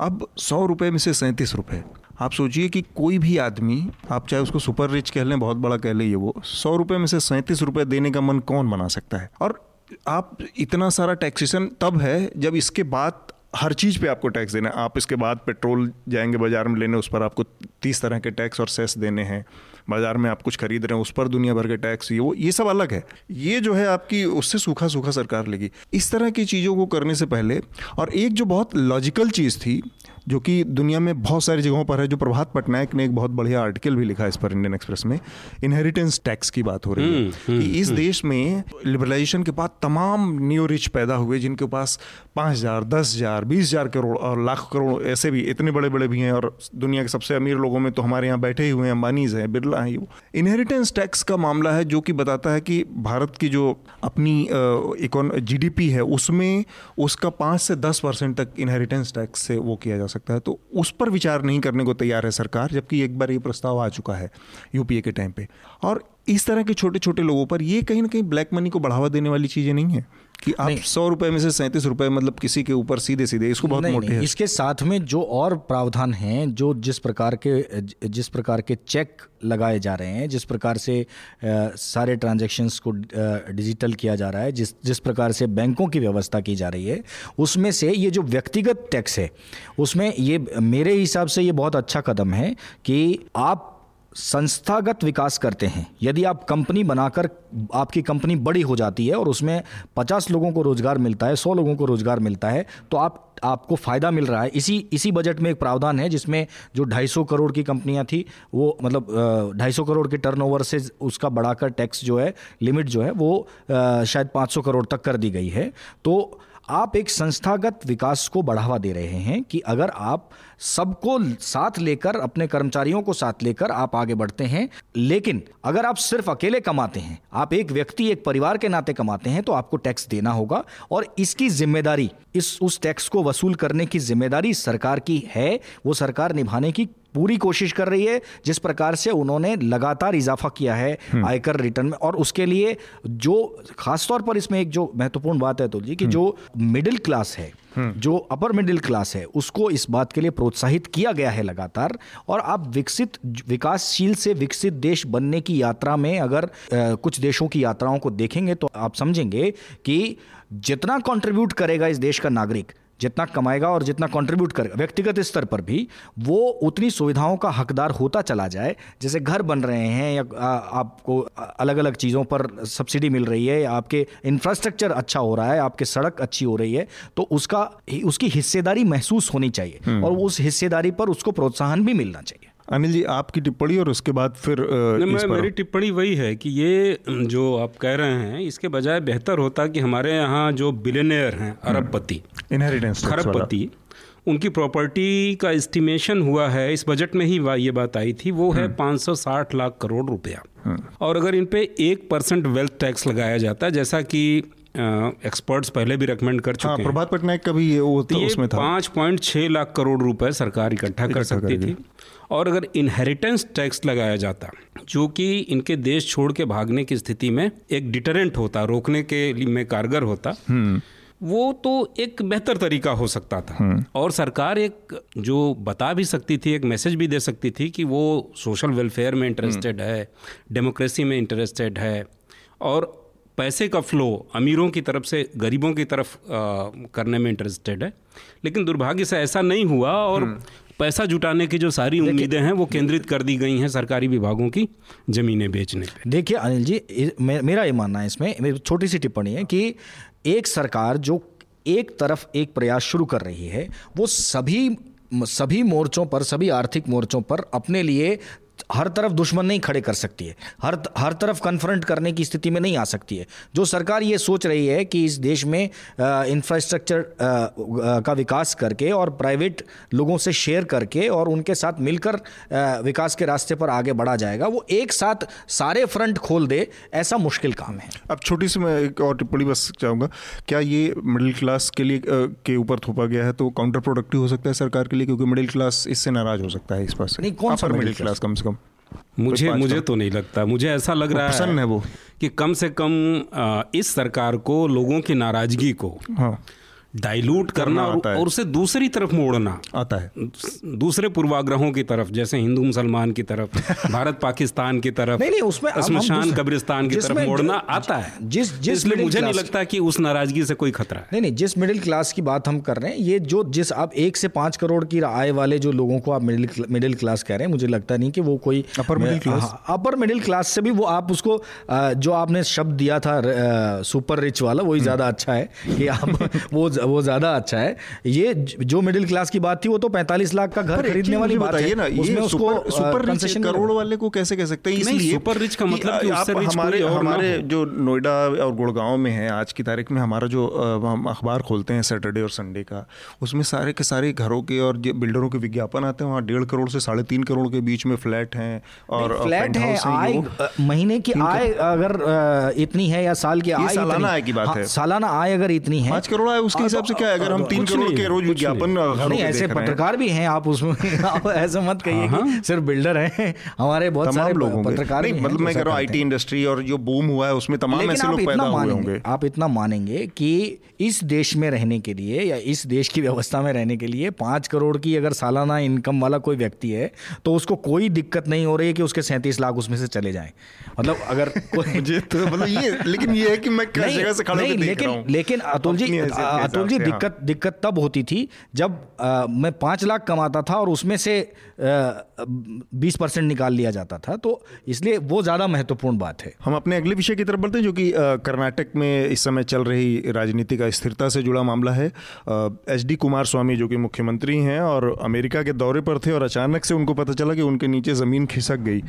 अब सौ रुपये में से सैंतीस रुपये आप सोचिए कि कोई भी आदमी, आप चाहे उसको सुपर रिच कह लें, बहुत बड़ा कह लें ये वो, सौ रुपये में से सैंतीस रुपये देने का मन कौन बना सकता है? और आप इतना सारा टैक्सेशन तब है जब इसके बाद हर चीज़ पे आपको टैक्स देना है। आप इसके बाद पेट्रोल जाएँगे बाज़ार में लेने, उस पर आपको तीस तरह के टैक्स और सेस देने हैं। बाज़ार में आप कुछ खरीद रहे हैं, उस पर दुनिया भर के टैक्स, ये वो, ये सब अलग है। ये जो है आपकी, उससे सूखा सूखा सरकार लेगी। इस तरह की चीज़ों को करने से पहले, और एक जो बहुत लॉजिकल चीज़ थी जो कि दुनिया में बहुत सारी जगहों पर है जो प्रभात पटनायक ने एक बहुत बढ़िया आर्टिकल भी लिखा इस पर इंडियन एक्सप्रेस में इनहेरिटेंस टैक्स की बात हो रही है। हम्म, हम्म, कि इस हम्म। देश में लिबरलाइजेशन के बाद तमाम न्यू रिच पैदा हुए जिनके पास पाँच हज़ार दस हज़ार बीस हज़ार करोड़ और लाख करोड़ ऐसे भी इतने बड़े बड़े भी हैं और दुनिया के सबसे अमीर लोगों में तो हमारे यहाँ बैठे हुए हैं अंबानीज हैं बिरला हैं वो। इनहेरिटेंस टैक्स का मामला है जो कि बताता है कि भारत की जो अपनी इकोन जी है उसमें उसका पाँच से दस परसेंट तक इनहेरिटेंस टैक्स से वो किया जा सकता है। तो उस पर विचार नहीं करने को तैयार है सरकार, जबकि एक बार ये प्रस्ताव आ चुका है यूपीए के टाइम पे। और इस तरह के छोटे छोटे लोगों पर ये कहीं ना कहीं ब्लैक मनी को बढ़ावा देने वाली चीज़ें नहीं है। कि आप सौ रुपए में से सैंतीस रुपए मतलब किसी के ऊपर सीधे सीधे इसको बहुत मोटे है। इसके साथ में जो और प्रावधान हैं जो जिस प्रकार के जिस प्रकार के चेक लगाए जा रहे हैं जिस प्रकार से आ, सारे ट्रांजैक्शंस को डिजिटल किया जा रहा है जिस जिस प्रकार से बैंकों की व्यवस्था की जा रही है उसमें से ये जो व्यक्तिगत टैक्स है उसमें ये मेरे हिसाब से ये बहुत अच्छा कदम है कि आप संस्थागत विकास करते हैं। यदि आप कंपनी बनाकर आपकी कंपनी बड़ी हो जाती है और उसमें पचास लोगों को रोज़गार मिलता है, सौ लोगों को रोज़गार मिलता है तो आप, आपको फ़ायदा मिल रहा है। इसी इसी बजट में एक प्रावधान है जिसमें जो 250 करोड़ की कंपनियाँ थी, वो मतलब 250 करोड़ के टर्नओवर से उसका बढ़ाकर टैक्स जो है लिमिट जो है, वो शायद 500 करोड़ तक कर दी गई है। तो आप एक संस्थागत विकास को बढ़ावा दे रहे हैं कि अगर आप सबको साथ लेकर, अपने कर्मचारियों को साथ लेकर आप आगे बढ़ते हैं, लेकिन अगर आप सिर्फ़ अकेले कमाते हैं, आप एक व्यक्ति, एक परिवार के नाते कमाते हैं तो आपको टैक्स देना होगा और इसकी ज़िम्मेदारी, इस, उस टैक्स को वसूल करने की ज़िम्मेदारी सरकार की है, वो सरकार निभाने की पूरी कोशिश कर रही है जिस प्रकार से उन्होंने लगातार इजाफा किया है हम्म। आयकर रिटर्न में और उसके लिए जो खासतौर पर इसमें एक जो महत्वपूर्ण बात है तो जी कि हम्म। जो मिडिल क्लास है हम्म। जो अपर मिडिल क्लास है उसको इस बात के लिए प्रोत्साहित किया गया है लगातार और आप विकसित विकासशील से विकसित देश बनने की यात्रा में अगर आ, कुछ देशों की यात्राओं को देखेंगे तो आप समझेंगे कि जितना कंट्रीब्यूट करेगा इस देश का नागरिक जितना कमाएगा और जितना कंट्रीब्यूट करेगा व्यक्तिगत स्तर पर भी वो उतनी सुविधाओं का हकदार होता चला जाए। जैसे घर बन रहे हैं या आपको अलग अलग चीज़ों पर सब्सिडी मिल रही है या आपके इंफ्रास्ट्रक्चर अच्छा हो रहा है आपके सड़क अच्छी हो रही है तो उसका उसकी हिस्सेदारी महसूस होनी चाहिए। हम्म। और उस हिस्सेदारी पर उसको प्रोत्साहन भी मिलना चाहिए। अनिल जी आपकी टिप्पणी और उसके बाद फिर मैं मेरी टिप्पणी वही है कि ये जो आप कह रहे हैं इसके बजाय बेहतर होता कि हमारे यहाँ जो बिलेनियर हैं हम्म। अरबपति इनहेरिटेंस खरबपति उनकी प्रॉपर्टी का एस्टिमेशन हुआ है इस बजट में ही ये बात आई थी वो है 560 हम्म। लाख करोड़ रुपया हम्म। और अगर इन पे एक परसेंट वेल्थ टैक्स लगाया जाता है जैसा कि एक्सपर्ट्स पहले भी रिकमेंड कर चुके हाँ, हैं प्रभात पटनायक का भी ये वो तो उसमें था पाँच पॉइंट छः लाख करोड़ रुपए सरकार इकट्ठा कर सकती थी और अगर इनहेरिटेंस टैक्स लगाया जाता जो कि इनके देश छोड़ के भागने की स्थिति में एक डिटरेंट होता रोकने के लिए में कारगर होता हम्म। वो तो एक बेहतर तरीका हो सकता था हम्म। और सरकार एक जो बता भी सकती थी एक मैसेज भी दे सकती थी कि वो सोशल वेलफेयर में इंटरेस्टेड हम्म। है डेमोक्रेसी में इंटरेस्टेड है और पैसे का फ्लो अमीरों की तरफ़ से गरीबों की तरफ़ आ, करने में इंटरेस्टेड है। लेकिन दुर्भाग्य से ऐसा नहीं हुआ और पैसा जुटाने की जो सारी उम्मीदें हैं वो केंद्रित कर दी गई हैं सरकारी विभागों की ज़मीनें बेचने पे। देखिए अनिल जी मे- मेरा ये मानना है इसमें छोटी सी टिप्पणी है कि एक सरकार जो एक तरफ़ एक प्रयास शुरू कर रही है वो सभी सभी मोर्चों पर सभी आर्थिक मोर्चों पर अपने लिए हर तरफ़ दुश्मन नहीं खड़े कर सकती है। हर हर तरफ़ कन्फ्रंट करने की स्थिति में नहीं आ सकती है। जो सरकार ये सोच रही है कि इस देश में इंफ्रास्ट्रक्चर का विकास करके और प्राइवेट लोगों से शेयर करके और उनके साथ मिलकर अ, विकास के रास्ते पर आगे बढ़ा जाएगा वो एक साथ सारे फ्रंट खोल दे ऐसा मुश्किल काम है। अब छोटी सी मैं एक और टिप्पणी बस चाहूँगा क्या ये मिडिल क्लास के लिए के ऊपर थोपा गया है? तो काउंटर प्रोडक्टिव हो सकता है सरकार के लिए क्योंकि मिडिल क्लास इससे नाराज़ हो सकता है इस से। नहीं, कौन सा मिडिल क्लास कम से कम। मुझे मुझे तो नहीं लगता। मुझे ऐसा लग रहा है, है वो। कि कम से कम इस सरकार को लोगों की नाराज़गी को हाँ। डाइल्यूट करना और, आता है। और उसे दूसरी तरफ़ मोड़ना। आता है। दूसरे पूर्वाग्रहों की तरफ़ जैसे हिंदू मुसलमान की तरफ़ भारत पाकिस्तान की तरफ़ नहीं, नहीं, उसमें शमशान कब्रिस्तान की तरफ़ मोड़ना आता है। जिस- जिस इसलिए मुझे नहीं लगता कि उस नाराज़गी से कोई खतरा है। नहीं नहीं जिस मिडिल क्लास की बात हम कर रहे हैं ये जो जिस आप एक से पाँच करोड़ की आय वाले जो लोगों को आप मिडिल मिडिल क्लास कह रहे हैं मुझे लगता नहीं कि वो कोई upper middle class? Upper middle class से भी वो आप उसको जो आपने शब्द दिया था सुपर रिच वाला वही ज़्यादा अच्छा है कि आप वो वो ज़्यादा अच्छा है। ये जो मिडिल क्लास की बात थी वो तो 45 लाख का घर खरीदने वाली बात है। ना ये उसको सुपर रिच करोड़ वाले को कैसे कह सकते हैं? इसलिए सुपर रिच का मतलब कि आप उससे रिच हमारे हमारे जो नोएडा और गुड़गांव में है आज की तारीख में हमारा जो हम अखबार खोलते हैं सैटरडे और संडे का उसमें सारे के सारे घरों के और बिल्डरों के विज्ञापन आते हैं। वहाँ डेढ़ करोड़ से साढ़े तीन करोड़ के बीच में फ्लैट हैं और फ्लैट है आय महीने की आय अगर इतनी है या साल की आय सालाना आय की बात हाँ, है। सालाना आय अगर इतनी है पाँच करोड़ आय उसके हाँ, हिसाब से क्या है? अगर हम तो- तीन करोड़ के रोज विज्ञापन नहीं ऐसे हैं। पत्रकार भी हैं आप उसमें ऐसे मत कहिए कि सिर्फ़ बिल्डर हैं। हमारे बहुत सारे लोग पत्रकार मतलब मैं कह रहा हूँ आई आईटी इंडस्ट्री और जो बूम हुआ है उसमें तमाम ऐसे लोग पैदा हुए होंगे। आप इतना मानेंगे कि इस देश में रहने के लिए या इस देश की व्यवस्था में रहने के लिए पाँच करोड़ की अगर सालाना इनकम वाला कोई व्यक्ति है तो उसको कोई दिक्कत नहीं हो रही है कि उसके सैंतीस लाख उसमें से चले जाएँ। मतलब अगर कोई मुझे तो मतलब ये लेकिन ये है कि मैं किस जगह से खड़ा नहीं, लेकिन लेकिन अतुल जी अतुल जी। दिक्कत दिक्कत तब होती थी जब मैं पाँच लाख कमाता था और उसमें से बीस परसेंट निकाल लिया जाता था तो इसलिए वो ज़्यादा महत्वपूर्ण बात है। हम अपने अगले विषय की तरफ़ बढ़ते हैं जो कि कर्नाटक में इस समय चल रही राजनीति का स्थिरता से जुड़ा मामला है। एच डी कुमार स्वामी जो कि मुख्यमंत्री हैं और अमेरिका के दौरे पर थे और अचानक से उनको पता चला कि उनके नीचे ज़मीन खिसक गई।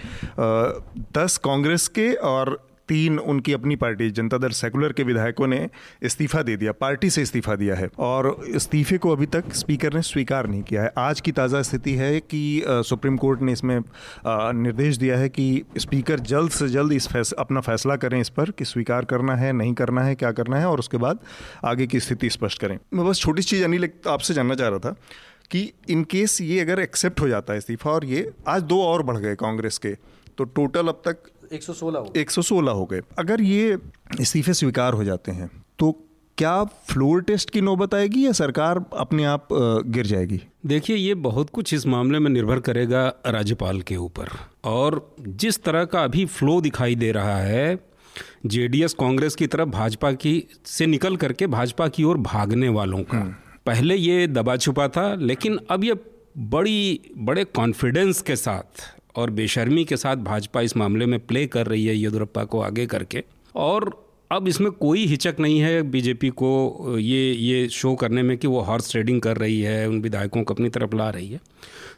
दस कांग्रेस के और तीन उनकी अपनी पार्टी, जनता दल सेकुलर के विधायकों ने इस्तीफा दे दिया, पार्टी से इस्तीफा दिया है। और इस्तीफे को अभी तक स्पीकर ने स्वीकार नहीं किया है। आज की ताज़ा स्थिति है कि सुप्रीम कोर्ट ने इसमें निर्देश दिया है कि स्पीकर जल्द से जल्द इस फैस, अपना फैसला करें इस पर कि स्वीकार करना है, नहीं करना है, क्या करना है, और उसके बाद आगे की स्थिति स्पष्ट करें। मैं बस छोटी चीज़ अनिल आपसे जानना चाह रहा था कि इन केस ये अगर एक्सेप्ट हो जाता है इस्तीफा और ये, आज दो और बढ़ गए कांग्रेस के तो टोटल अब तक 116 116 हो गए। अगर ये इस्तीफे स्वीकार हो जाते हैं तो क्या फ्लोर टेस्ट की नौबत आएगी या सरकार अपने आप गिर जाएगी? देखिए ये बहुत कुछ इस मामले में निर्भर करेगा राज्यपाल के ऊपर। और जिस तरह का अभी फ्लो दिखाई दे रहा है जेडीएस कांग्रेस की तरफ़ भाजपा की से निकल करके भाजपा की ओर भागने वालों का। पहले ये दबा छुपा था लेकिन अब ये बड़ी बड़े कॉन्फिडेंस के साथ और बेशर्मी के साथ भाजपा इस मामले में प्ले कर रही है येदुरप्पा को आगे करके। और अब इसमें कोई हिचक नहीं है बीजेपी को, ये ये शो करने में कि वो हॉर्स ट्रेडिंग कर रही है, उन विधायकों को अपनी तरफ़ ला रही है।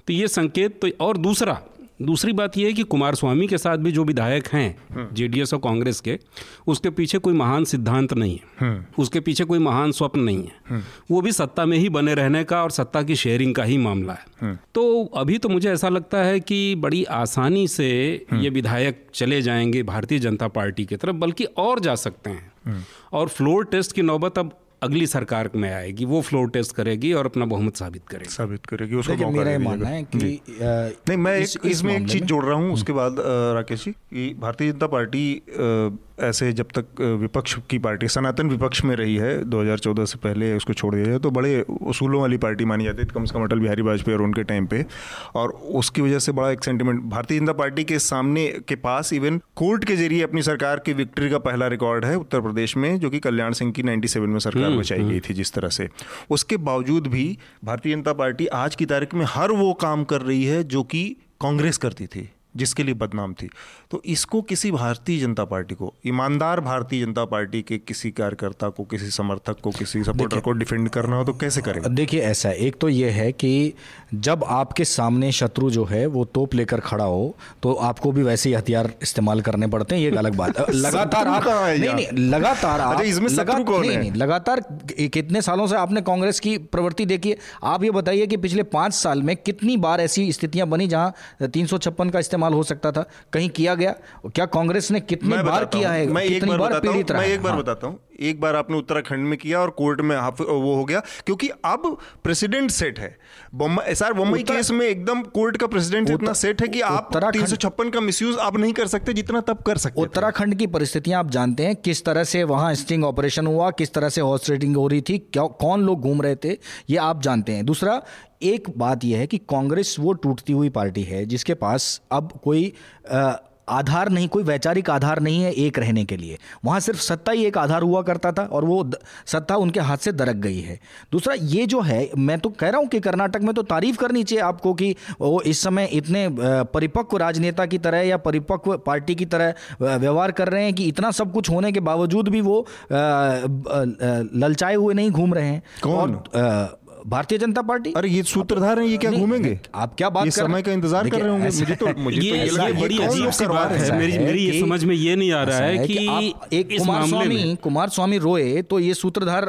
तो ये संकेत तो और दूसरा दूसरी बात यह है कि कुमार स्वामी के साथ भी जो विधायक हैं जेडीएस और कांग्रेस के उसके पीछे कोई महान सिद्धांत नहीं है। उसके पीछे कोई महान स्वप्न नहीं है। वो भी सत्ता में ही बने रहने का और सत्ता की शेयरिंग का ही मामला है। तो अभी तो मुझे ऐसा लगता है कि बड़ी आसानी से ये विधायक चले जाएँगे भारतीय जनता पार्टी की तरफ़ बल्कि और जा सकते हैं। और फ्लोर टेस्ट की नौबत अब अगली सरकार में आएगी वो फ्लोर टेस्ट करेगी और अपना बहुमत साबित करेगी। साबित करेगी उसको मौका मेरा ये मानना है कि जी। अ, नहीं मैं इस- एक इस इसमें एक चीज़ जोड़ रहा हूँ उसके बाद राकेश जी कि भारतीय जनता पार्टी ऐसे जब तक विपक्ष की पार्टी सनातन विपक्ष में रही है 2014 से पहले उसको छोड़ दिया जाए तो बड़े उसूलों वाली पार्टी मानी जाती थी कम से कम अटल बिहारी वाजपेयी और उनके टाइम पे। और उसकी वजह से बड़ा एक सेंटिमेंट भारतीय जनता पार्टी के सामने के पास इवन कोर्ट के ज़रिए अपनी सरकार की विक्ट्री का पहला रिकॉर्ड है उत्तर प्रदेश में जो कि कल्याण सिंह की 97 में सरकार बचाई गई थी जिस तरह से। उसके बावजूद भी भारतीय जनता पार्टी आज की तारीख में हर वो काम कर रही है जो कि कांग्रेस करती थी। जिसके लिए बदनाम थी। तो इसको किसी भारतीय जनता पार्टी को ईमानदार भारतीय जनता पार्टी के किसी कार्यकर्ता को किसी समर्थक को किसी सपोर्टर को डिफेंड करना हो तो कैसे करेंगे? देखिए ऐसा एक तो ये है कि जब आपके सामने शत्रु जो है वो तोप लेकर खड़ा हो तो आपको भी वैसे ही हथियार इस्तेमाल करने पड़ते हैं ये अलग बात है। लगातार आप नहीं नहीं लगातार इसमें नहीं, नहीं, लगातार कितने सालों से आपने कांग्रेस की प्रवृत्ति देखी है? आप ये बताइए कि पिछले पाँच साल में कितनी बार ऐसी स्थितियाँ बनी जहाँ तीन सौ छप्पन का इस्तेमाल हो सकता था कहीं किया गया? क्या कांग्रेस ने कितनी बार किया है मैं एक बार बताता हूँ, मैं एक बार हाँ। बताता हूँ। एक बार आपने उत्तराखंड में किया और कोर्ट में हाफ़ वो हो गया क्योंकि अब प्रेसिडेंट सेट है। सर बम्बई केस में एकदम कोर्ट का प्रेसिडेंट इतना सेट है कि आप उत्तराखंड- 356 का मिसयूज आप नहीं कर सकते जितना तब कर सकते उत्तराखंड की परिस्थितियाँ आप जानते हैं किस तरह से वहाँ स्टिंग ऑपरेशन हुआ किस तरह से हॉर्स हो रही थी क्या कौन लोग घूम रहे थे ये आप जानते हैं। दूसरा एक बात यह है कि कांग्रेस वो टूटती हुई पार्टी है जिसके पास अब कोई अ, आधार नहीं कोई वैचारिक आधार नहीं है एक रहने के लिए। वहाँ सिर्फ़ सत्ता ही एक आधार हुआ करता था और वो सत्ता उनके हाथ से दरक गई है। दूसरा ये जो है मैं तो कह रहा हूँ कि कर्नाटक में तो तारीफ़ करनी चाहिए आपको कि वो इस समय इतने परिपक्व राजनेता की तरह या परिपक्व पार्टी की तरह व्यवहार कर रहे हैं कि इतना सब कुछ होने के बावजूद भी वो ललचाए हुए नहीं घूम रहे हैं। कौन? और, भारतीय जनता पार्टी? अरे ये सूत्रधार हैं ये क्या घूमेंगे? आप क्या बात ये कर समय? का इंतज़ार कर रहे होंगे। मुझे तो मुझे ये तो ये लगा, बड़ी अजीब सी बात हैं? मेरी मेरी ये समझ में ये नहीं आ रहा है कि एक कुमार स्वामी कुमार स्वामी रोए तो ये सूत्रधार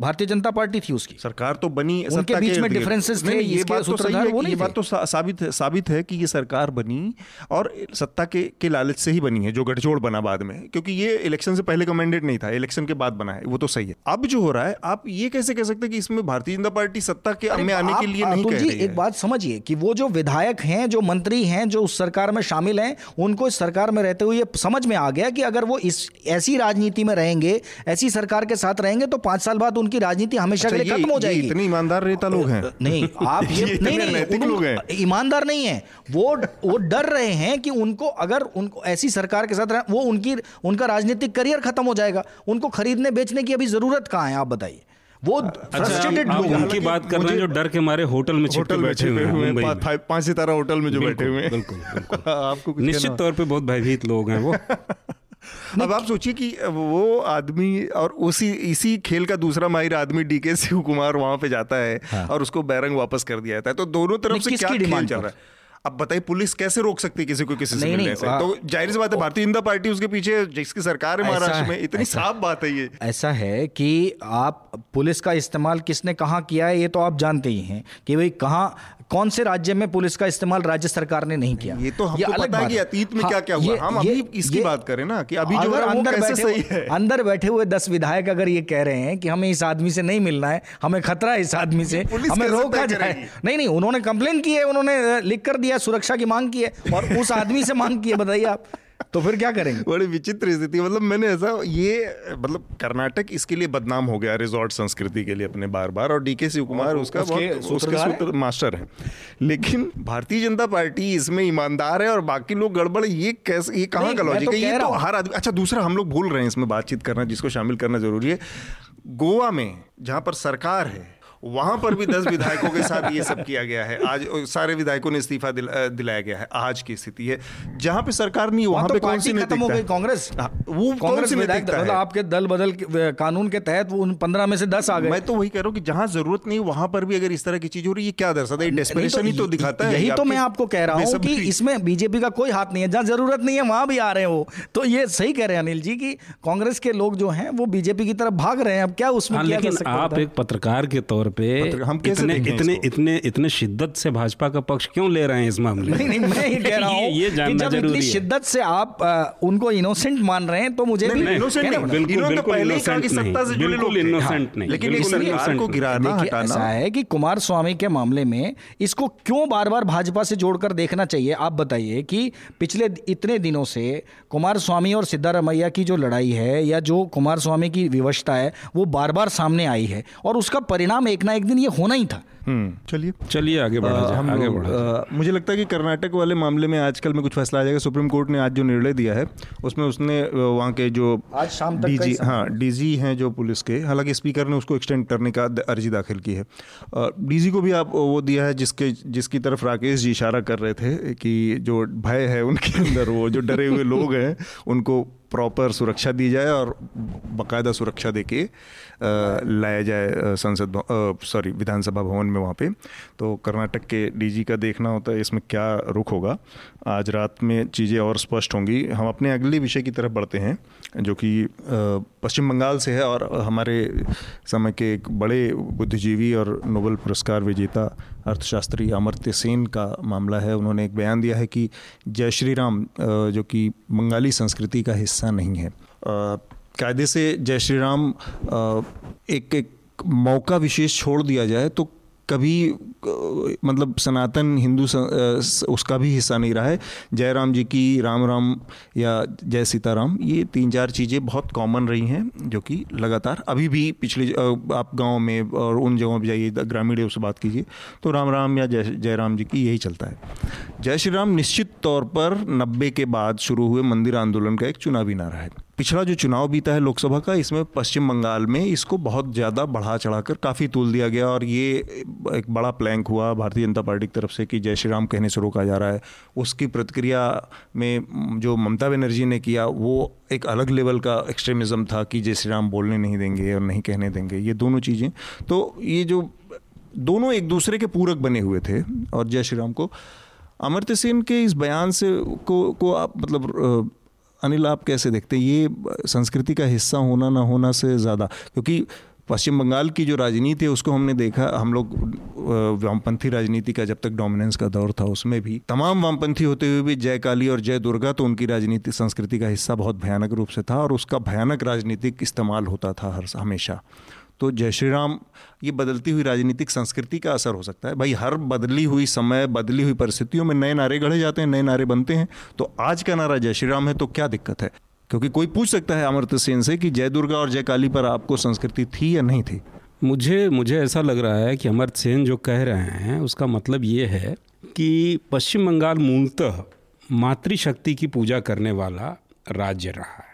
भारतीय जनता पार्टी थी उसकी। सरकार तो बनी उनके बीच में नहीं, थे, ये बात तो सही है ये बात तो साबित है साबित है कि ये सरकार बनी और सत्ता के के लालच से ही बनी है जो गठजोड़ बना बाद में। क्योंकि ये इलेक्शन से पहले का मैंडेट नहीं था इलेक्शन के बाद बना है वो तो सही है। अब जो हो रहा है आप ये कैसे कह सकते हैं कि इसमें भारतीय जनता पार्टी सत्ता के में आने के लिए नहीं कह रही है। एक बात समझिए कि वो जो विधायक हैं जो मंत्री हैं जो उस सरकार में शामिल हैं उनको इस सरकार में रहते हुए समझ में आ गया कि अगर वो इस ऐसी राजनीति में रहेंगे ऐसी सरकार के साथ रहेंगे तो पाँच साल बाद उनकी राजनीति हमेशा अच्छा, के लिए खत्म हो जाएगी। इतने ईमानदार नेता लोग हैं। नहीं आप ये, नहीं लोग हैं। ईमानदार नहीं है। वो वो डर रहे हैं कि उनको अगर उनको ऐसी सरकार के साथ वो उनकी उनका राजनीतिक करियर खत्म हो जाएगा। उनको खरीदने बेचने की अभी ज़रूरत कहाँ है आप बताइए। वो अच्छा फ्रस्ट्रेटेड आप लोग उनकी बात कर रहे हैं जो डर के मारे होटल में छिपके होटल में बैठे हुए हैं। पाँच सितारा होटल में जो बैठे बिल्कुल, हुए हैं। बिल्कुल, बिल्कुल। आपको निश्चित तौर पे बहुत भयभीत लोग हैं वो। अब आप सोचिए कि वो आदमी और उसी इसी खेल का दूसरा माहिर आदमी डीके शिव कुमार वहाँ पे जाता है हाँ। और उसको बैरंग वापस कर दिया जाता है। तो दोनों तरफ़ से क्या खेल डिमांड चल रहा है? अब बताइए पुलिस कैसे रोक सकती है किसी को किसी से नहीं, मिलने नहीं, से? तो ज़ाहिर सी बात है भारतीय जनता पार्टी उसके पीछे जिसकी सरकार है महाराष्ट्र में इतनी साफ़ बात है ये। ऐसा है कि आप पुलिस का इस्तेमाल किसने कहाँ किया है ये तो आप जानते ही हैं कि भाई कहाँ कौन से राज्य में पुलिस का इस्तेमाल राज्य सरकार ने नहीं किया? ये तो हमको अलग पता है कि अतीत में हाँ, क्या क्या हुआ हम ये- अभी इसकी बात करें ना कि अभी जो अंदर कैसे बैठे सही हुए- है। अंदर बैठे हुए दस विधायक अगर ये कह रहे हैं कि हमें इस आदमी से नहीं मिलना है हमें खतरा है इस आदमी से हमें रोका जाए। नहीं नहीं उन्होंने कंप्लेन की है उन्होंने लिख कर दिया सुरक्षा की मांग की है और उस आदमी से मांग की है बताइए आप। तो फिर क्या करेंगे? बड़ी विचित्र स्थिति मतलब मैंने ऐसा ये मतलब कर्नाटक इसके लिए बदनाम हो गया रिजॉर्ट संस्कृति के लिए अपने बार बार और डीके शिव कुमार उसका उसके। सूत्र मास्टर है। लेकिन भारतीय जनता पार्टी इसमें ईमानदार है और बाकी लोग गड़बड़ ये कैसे ये कहाँ का लॉजिक तो है? ये तो हर आदमी अच्छा दूसरा हम लोग भूल रहे हैं इसमें बातचीत करना जिसको शामिल करना ज़रूरी है। गोवा में जहाँ पर सरकार है वहाँ पर भी दस विधायकों के साथ ये सब किया गया है। आज सारे विधायकों ने इस्तीफा दिल, दिलाया गया है। आज की स्थिति है। जहाँ पे सरकार नहीं वहाँ वहाँ पे तो कौन सी खत्म हो गई कांग्रेस। हाँ, वो कौन कांग्रेस सी विधायक मतलब आपके दल बदल कानून के तहत वो उन पंद्रह में से दस आ गए। मैं तो वही कह रहा हूँ कि जहाँ ज़रूरत नहीं वहाँ पर भी अगर इस तरह की चीज़ हो रही है क्या दर्शाता है डेस्परेशन ही तो दिखाता है यही तो मैं आपको कह रहा हूँ कि इसमें बीजेपी का कोई हाथ नहीं है। जहाँ ज़रूरत नहीं है वहाँ भी आ रहे हैं वो। तो ये सही कह रहे हैं अनिल जी की कांग्रेस के लोग जो है वो बीजेपी की तरफ़ भाग रहे हैं। अब क्या उसमें हाँ लेकिन आप एक पत्रकार के तौर पे हम कैसे इतने इतने इतने इतने शिद्दत से भाजपा का पक्ष क्यों ले रहे हैं इस मामले में? नहीं नहीं मैं ये कह रहा हूँ ये, ये कि जानना जब ज़रूरी है। शिद्दत से आप उनको इनोसेंट मान रहे हैं तो मुझे भी कहना नहीं, बिल्कुल, इन्होंने तो पहले ही कहा कि सत्ता से नहीं, जुड़े लोग बिल्कुल थे। हाँ, नहीं, लेकिन इस सरकार को गिराना हटाना। ऐसा है कि कुमार स्वामी के मामले में इसको क्यों बार बार भाजपा से जोड़कर देखना चाहिए? आप बताइए कि पिछले इतने दिनों से कुमार स्वामी और सिद्धारमैया की जो लड़ाई है या जो कुमार स्वामी की विवशता है वो बार बार सामने आई है और उसका परिणाम एक ना एक दिन ये होना ही था। हम्म। चलिए। चलिए आगे बढ़ा जाए हम आगे बढ़ा। अ, मुझे लगता है कि कर्नाटक वाले मामले में आजकल में कुछ फैसला आ जाएगा। सुप्रीम कोर्ट ने आज जो निर्णय दिया है उसमें उसने वहाँ के जो आज शाम तक ही डीजी समय। हाँ डीजी हैं जो पुलिस के हालाँकि स्पीकर ने उसको एक्सटेंड करने का अर्जी दाखिल की है। डीजी को भी आप वो दिया है जिसके जिसकी तरफ़ राकेश जी इशारा कर रहे थे कि जो भय है उनके अंदर वो जो डरे हुए लोग हैं उनको प्रॉपर सुरक्षा दी जाए और बाकायदा सुरक्षा दे के लाया जाए संसद सॉरी विधानसभा भवन में वहाँ पे। तो कर्नाटक के डीजी का देखना होता है, इसमें क्या रुख होगा। आज रात में चीज़ें और स्पष्ट होंगी। हम अपने अगले विषय की तरफ़ बढ़ते हैं, जो कि पश्चिम बंगाल से है और हमारे समय के एक बड़े बुद्धिजीवी और नोबल पुरस्कार विजेता अर्थशास्त्री अमर्त्य सेन का मामला है। उन्होंने एक बयान दिया है कि जय श्री राम जो कि बंगाली संस्कृति का हिस्सा नहीं है। कायदे से जय श्री राम एक एक मौका विशेष छोड़ दिया जाए तो कभी मतलब सनातन हिंदू उसका भी हिस्सा नहीं रहा है। जय राम जी की राम राम या जय सीताराम, ये तीन चार चीज़ें बहुत कॉमन रही हैं, जो कि लगातार अभी भी पिछले आप गाँव में और उन जगहों पर जाइए, ग्रामीण से बात कीजिए तो राम राम या जय जय राम जी की यही चलता है। जय श्री राम निश्चित तौर पर नब्बे के बाद शुरू हुए मंदिर आंदोलन का एक चुनावी नारा है। पिछला जो चुनाव बीता है लोकसभा का, इसमें पश्चिम बंगाल में इसको बहुत ज़्यादा बढ़ा चढ़ाकर काफ़ी तूल दिया गया और ये एक बड़ा प्लैंक हुआ भारतीय जनता पार्टी की तरफ़ से कि जय श्री राम कहने से रोका जा रहा है। उसकी प्रतिक्रिया में जो ममता बनर्जी ने किया, वो एक अलग लेवल का एक्सट्रीमिज़म था कि जय श्री राम बोलने नहीं देंगे और नहीं कहने देंगे। ये दोनों चीज़ें। तो ये जो दोनों एक दूसरे के पूरक बने हुए थे और जय श्री राम को, अमर्त्य सेन के इस बयान से को को आप मतलब अनिल, आप कैसे देखते हैं? ये संस्कृति का हिस्सा होना ना होना से ज़्यादा, क्योंकि पश्चिम बंगाल की जो राजनीति है, उसको हमने देखा, हम लोग वामपंथी राजनीति का जब तक डोमिनेंस का दौर था, उसमें भी तमाम वामपंथी होते हुए भी जय काली और जय दुर्गा तो उनकी राजनीति, संस्कृति का हिस्सा बहुत भयानक रूप से था और उसका भयानक राजनीतिक इस्तेमाल होता था हर, हमेशा। तो जय श्री राम, ये बदलती हुई राजनीतिक संस्कृति का असर हो सकता है। भाई, हर बदली हुई समय, बदली हुई परिस्थितियों में नए नारे गढ़े जाते हैं, नए नारे बनते हैं। तो आज का नारा जय श्री राम है तो क्या दिक्कत है? क्योंकि कोई पूछ सकता है अमर्त्य सेन से कि जय दुर्गा और जय काली पर आपको संस्कृति थी या नहीं थी? मुझे मुझे ऐसा लग रहा है कि अमर्त्य सेन जो कह रहे हैं, उसका मतलब ये है कि पश्चिम बंगाल मूलतः मातृशक्ति की पूजा करने वाला राज्य रहा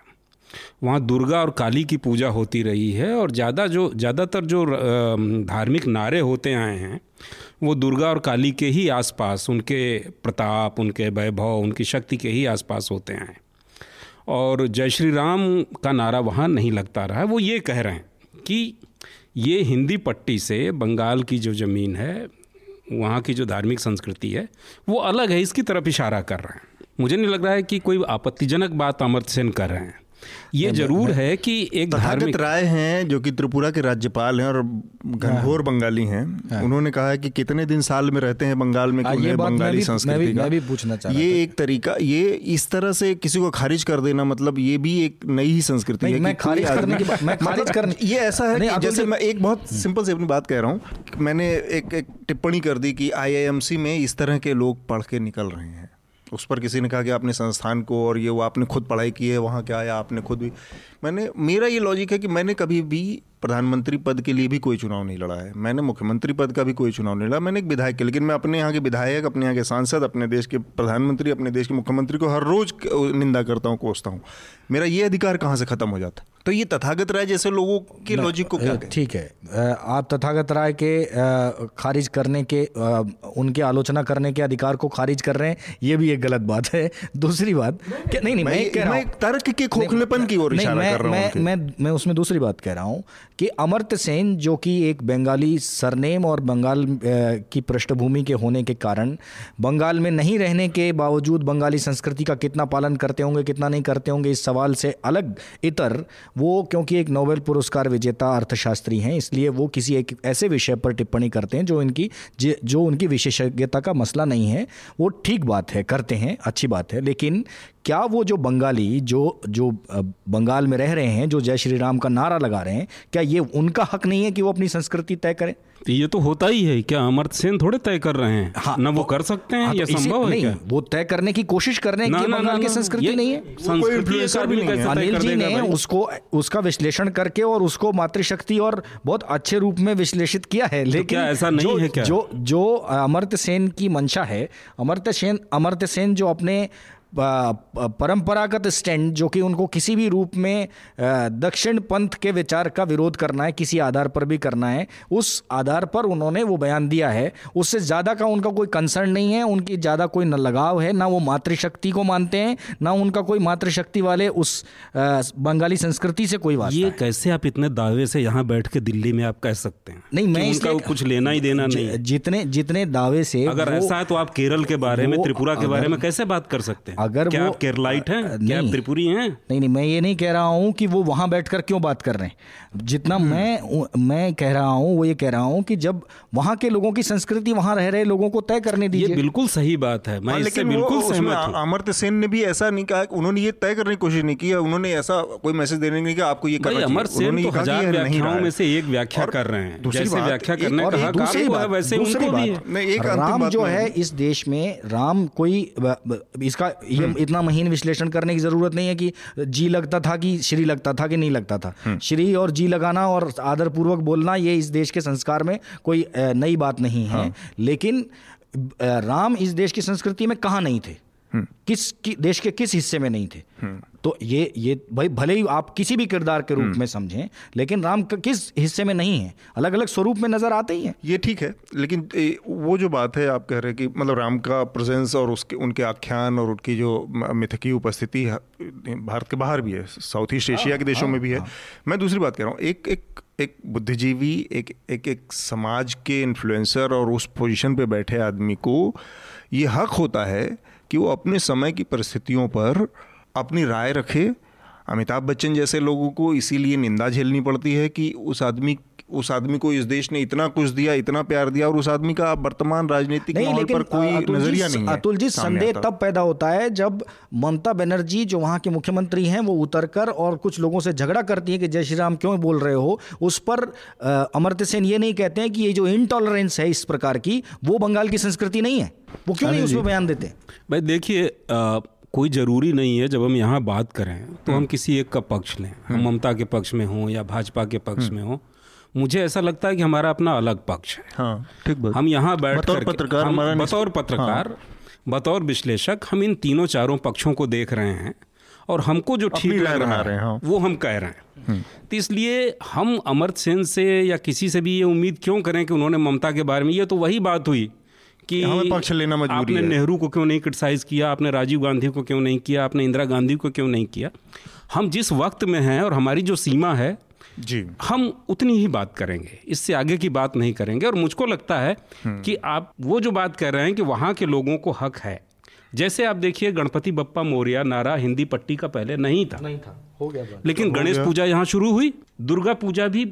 वहाँ दुर्गा और काली की पूजा होती रही है और ज़्यादा जो, ज़्यादातर जो धार्मिक नारे होते आए हैं, वो दुर्गा और काली के ही आसपास, उनके प्रताप, उनके वैभव, उनकी शक्ति के ही आसपास होते हैं और जय श्री राम का नारा वहाँ नहीं लगता रहा। वो ये कह रहे हैं कि ये हिंदी पट्टी से बंगाल की जो ज़मीन है, वहाँ की जो धार्मिक संस्कृति है, वो अलग है, इसकी तरफ़ इशारा कर रहे हैं। मुझे नहीं लग रहा है कि कोई आपत्तिजनक बात अमर्त्य सेन कर रहे हैं। ये ज़रूर है कि एक धार्मिक राय हैं जो कि त्रिपुरा के राज्यपाल हैं और घनघोर बंगाली हैं। उन्होंने कहा है कि कितने दिन साल में रहते हैं बंगाल में हाँ, ये बंगाली संस्कृति का? मैं भी पूछना चाह रहा ये एक तरीका ये इस तरह से किसी को खारिज कर देना मतलब ये भी एक नई ही संस्कृति है मैं खारिज करने की मैं खारिज मतलब करने- ये ऐसा है कि जैसे मैं एक बहुत सिंपल से अपनी बात कह रहा हूँ। मैंने एक एक टिप्पणी कर दी कि आईआईएमसी में इस तरह के लोग पढ़ के निकल रहे हैं। उस पर किसी ने कहा कि आपने संस्थान को और ये वो आपने खुद पढ़ाई की है, वहाँ क्या आया आपने खुद भी। मैंने, मेरा ये लॉजिक है कि मैंने कभी भी प्रधानमंत्री पद के लिए भी कोई चुनाव नहीं लड़ा है। मैंने मुख्यमंत्री पद का भी कोई चुनाव नहीं लड़ा। मैंने एक विधायक के लेकिन मैं अपने यहाँ के विधायक अपने यहाँ के सांसद अपने देश के प्रधानमंत्री अपने देश के मुख्यमंत्री को हर रोज निंदा करता हूँ कोसता हूँ। मेरा ये अधिकार कहाँ से खत्म हो जाता तो ये तथागत राय जैसे लोगों के लॉजिक को क्या ठीक है। आप तथागत राय के खारिज करने के उनके आलोचना करने के अधिकार को खारिज कर रहे हैं ये भी एक गलत बात है। दूसरी बात नहीं नहीं मैं मैं- कह मैं तर्क के खोखलेपन की ओर इशारा कर रहा हूँ मैं मैं उसमें दूसरी बात कह रहा हूँ। कि अमर्त्य सेन, जो कि एक बंगाली सरनेम और बंगाल की पृष्ठभूमि के होने के कारण, बंगाल में नहीं रहने के बावजूद बंगाली संस्कृति का कितना पालन करते होंगे, कितना नहीं करते होंगे, इस सवाल से अलग इतर, वो क्योंकि एक नोबेल पुरस्कार विजेता अर्थशास्त्री हैं, इसलिए वो किसी एक ऐसे विषय पर टिप्पणी करते हैं, जो इनकी जो उनकी विशेषज्ञता का मसला नहीं है। वो ठीक बात है, करते हैं, अच्छी बात है, लेकिन क्या वो जो बंगाली जो जो बंगाल में रह रहे हैं जो जय श्री राम का नारा लगा रहे हैं क्या ये उनका हक नहीं है कि वो अपनी संस्कृति तय करें? ये तो होता ही है। क्या अमर्त सेन थोड़े तय कर रहे हैं? हाँ, ना वो कर सकते हैं? हाँ, या तो संभव है क्या? वो तय करने की कोशिश कर रहे हैं कि बंगाल की संस्कृति नहीं है। संस्कृति अनिल जी ने उसको उसका विश्लेषण करके और उसको मातृशक्ति और बहुत अच्छे रूप में विश्लेषित किया है। तो लेकिन ऐसा नहीं है क्या? जो जो अमर्त्य सेन की मंशा है अमर्त्य सेन अमर्त्य सेन जो अपने परंपरागत स्टैंड जो कि उनको किसी भी रूप में दक्षिण पंथ के विचार का विरोध करना है किसी आधार पर भी करना है उस आधार पर उन्होंने वो बयान दिया है। उससे ज़्यादा का उनका कोई कंसर्न नहीं है उनकी ज़्यादा कोई न लगाव है ना वो मातृशक्ति को मानते हैं ना उनका कोई मातृशक्ति वाले उस बंगाली संस्कृति से कोई बात ये कैसे आप इतने दावे से यहाँ बैठ के दिल्ली में आप कह सकते हैं? नहीं मैं इसका कुछ लेना ही देना नहीं जितने जितने दावे से अगर ऐसा है तो आप केरल के बारे में त्रिपुरा के बारे में कैसे बात कर सकते हैं? अगर क्या वो केरलाइट हैं? क्या त्रिपुरी हैं? नहीं नहीं मैं ये नहीं कह रहा हूँ कि वो वहाँ बैठकर क्यों बात कर रहे हैं। जितना हम्म। मैं मैं कह रहा हूँ वो ये कह रहा हूँ कि जब वहाँ के लोगों की संस्कृति वहाँ रह रहे लोगों को तय करने दीजिए। बिल्कुल सही बात है मैं हाँ, इससे बिल्कुल सहमत अमर्त्य सेन ने भी ऐसा नहीं कहा उन्होंने ये तय करने की कोशिश नहीं की उन्होंने ऐसा कोई मैसेज देने नहीं किया आपको ये करना अमर सेन तो हज़ार व्याख्याओं में से एक व्याख्या कर रहे हैं जैसे व्याख्या करने का हक वैसे उनको भी है। राम जो है इस देश में राम कोई इसका हम्म। इतना महीन विश्लेषण करने की ज़रूरत नहीं है कि जी लगता था कि श्री लगता था कि नहीं लगता था। हम्म। श्री और जी लगाना और आदरपूर्वक बोलना ये इस देश के संस्कार में कोई नई बात नहीं है हाँ। लेकिन राम इस देश की संस्कृति में कहाँ नहीं थे। किस कि, देश के किस हिस्से में नहीं थे हम्म। तो ये ये भाई भले ही आप किसी भी किरदार के रूप हम्म। में समझें लेकिन राम किस हिस्से में नहीं है अलग अलग स्वरूप में नज़र आते ही हैं ये ठीक है लेकिन वो जो बात है आप कह रहे हैं कि मतलब राम का प्रेजेंस और उसके उनके आख्यान और उनकी जो मिथकीय उपस्थिति भारत के बाहर भी है साउथ ईस्ट एशिया के देशों हाँ, में भी है हाँ। मैं दूसरी बात कह रहा हूँ एक एक एक बुद्धिजीवी एक एक एक समाज के इन्फ्लुएंसर और उस पोजीशन पे बैठे आदमी को ये हक होता है कि वो अपने समय की परिस्थितियों पर अपनी राय रखे। अमिताभ बच्चन जैसे लोगों को इसीलिए निंदा झेलनी पड़ती है कि उस आदमी उस आदमी को इस देश ने इतना कुछ दिया इतना प्यार दिया और उस आदमी का वर्तमान राजनीतिक माहौल पर कोई नज़रिया नहीं है अतुल जी संदेह तब पैदा होता है जब ममता बनर्जी जो वहाँ के मुख्यमंत्री हैं वो उतरकर और कुछ लोगों से झगड़ा करती है कि जय श्री राम क्यों बोल रहे हो उस पर अमर्त्य सेन ये नहीं कहते हैं कि ये जो इनटॉलरेंस है इस प्रकार की वो बंगाल की संस्कृति नहीं है वो क्यों नहीं उसमें बयान देते भाई देखिए कोई ज़रूरी नहीं है जब हम यहाँ बात करें तो हम। किसी एक का पक्ष लें हम हम्म। ममता के पक्ष में हों या भाजपा के पक्ष हम्म। में हों मुझे ऐसा लगता है कि हमारा अपना अलग पक्ष है। हाँ, ठीक बात। हम यहाँ बैठ कर पत्रकार हम बतौर पत्रकार हाँ। बतौर विश्लेषक हम इन तीनों चारों पक्षों को देख रहे हैं और हमको जो ठीक लग रहा है हाँ। वो हम कह रहे हैं। तो इसलिए हम अमर्त सेन से या किसी से भी ये उम्मीद क्यों करें कि उन्होंने ममता के बारे में ये तो वही बात हुई कि हमें पक्ष लेना मजबूरी आपने नेहरू को क्यों नहीं क्रिटिसाइज किया आपने राजीव गांधी को क्यों नहीं किया आपने इंदिरा गांधी को क्यों नहीं किया? हम जिस वक्त में हैं और हमारी जो सीमा है जी। हम उतनी ही बात करेंगे इससे आगे की बात नहीं करेंगे। और मुझको लगता है हम्म। कि आप वो जो बात कर रहे हैं कि वहाँ के लोगों को हक है जैसे आप देखिए गणपति बप्पा मौर्य नारा हिंदी पट्टी का पहले नहीं था। नहीं था हो गया लेकिन तो गणेश पूजा यहाँ शुरू हुई दुर्गा पूजा भी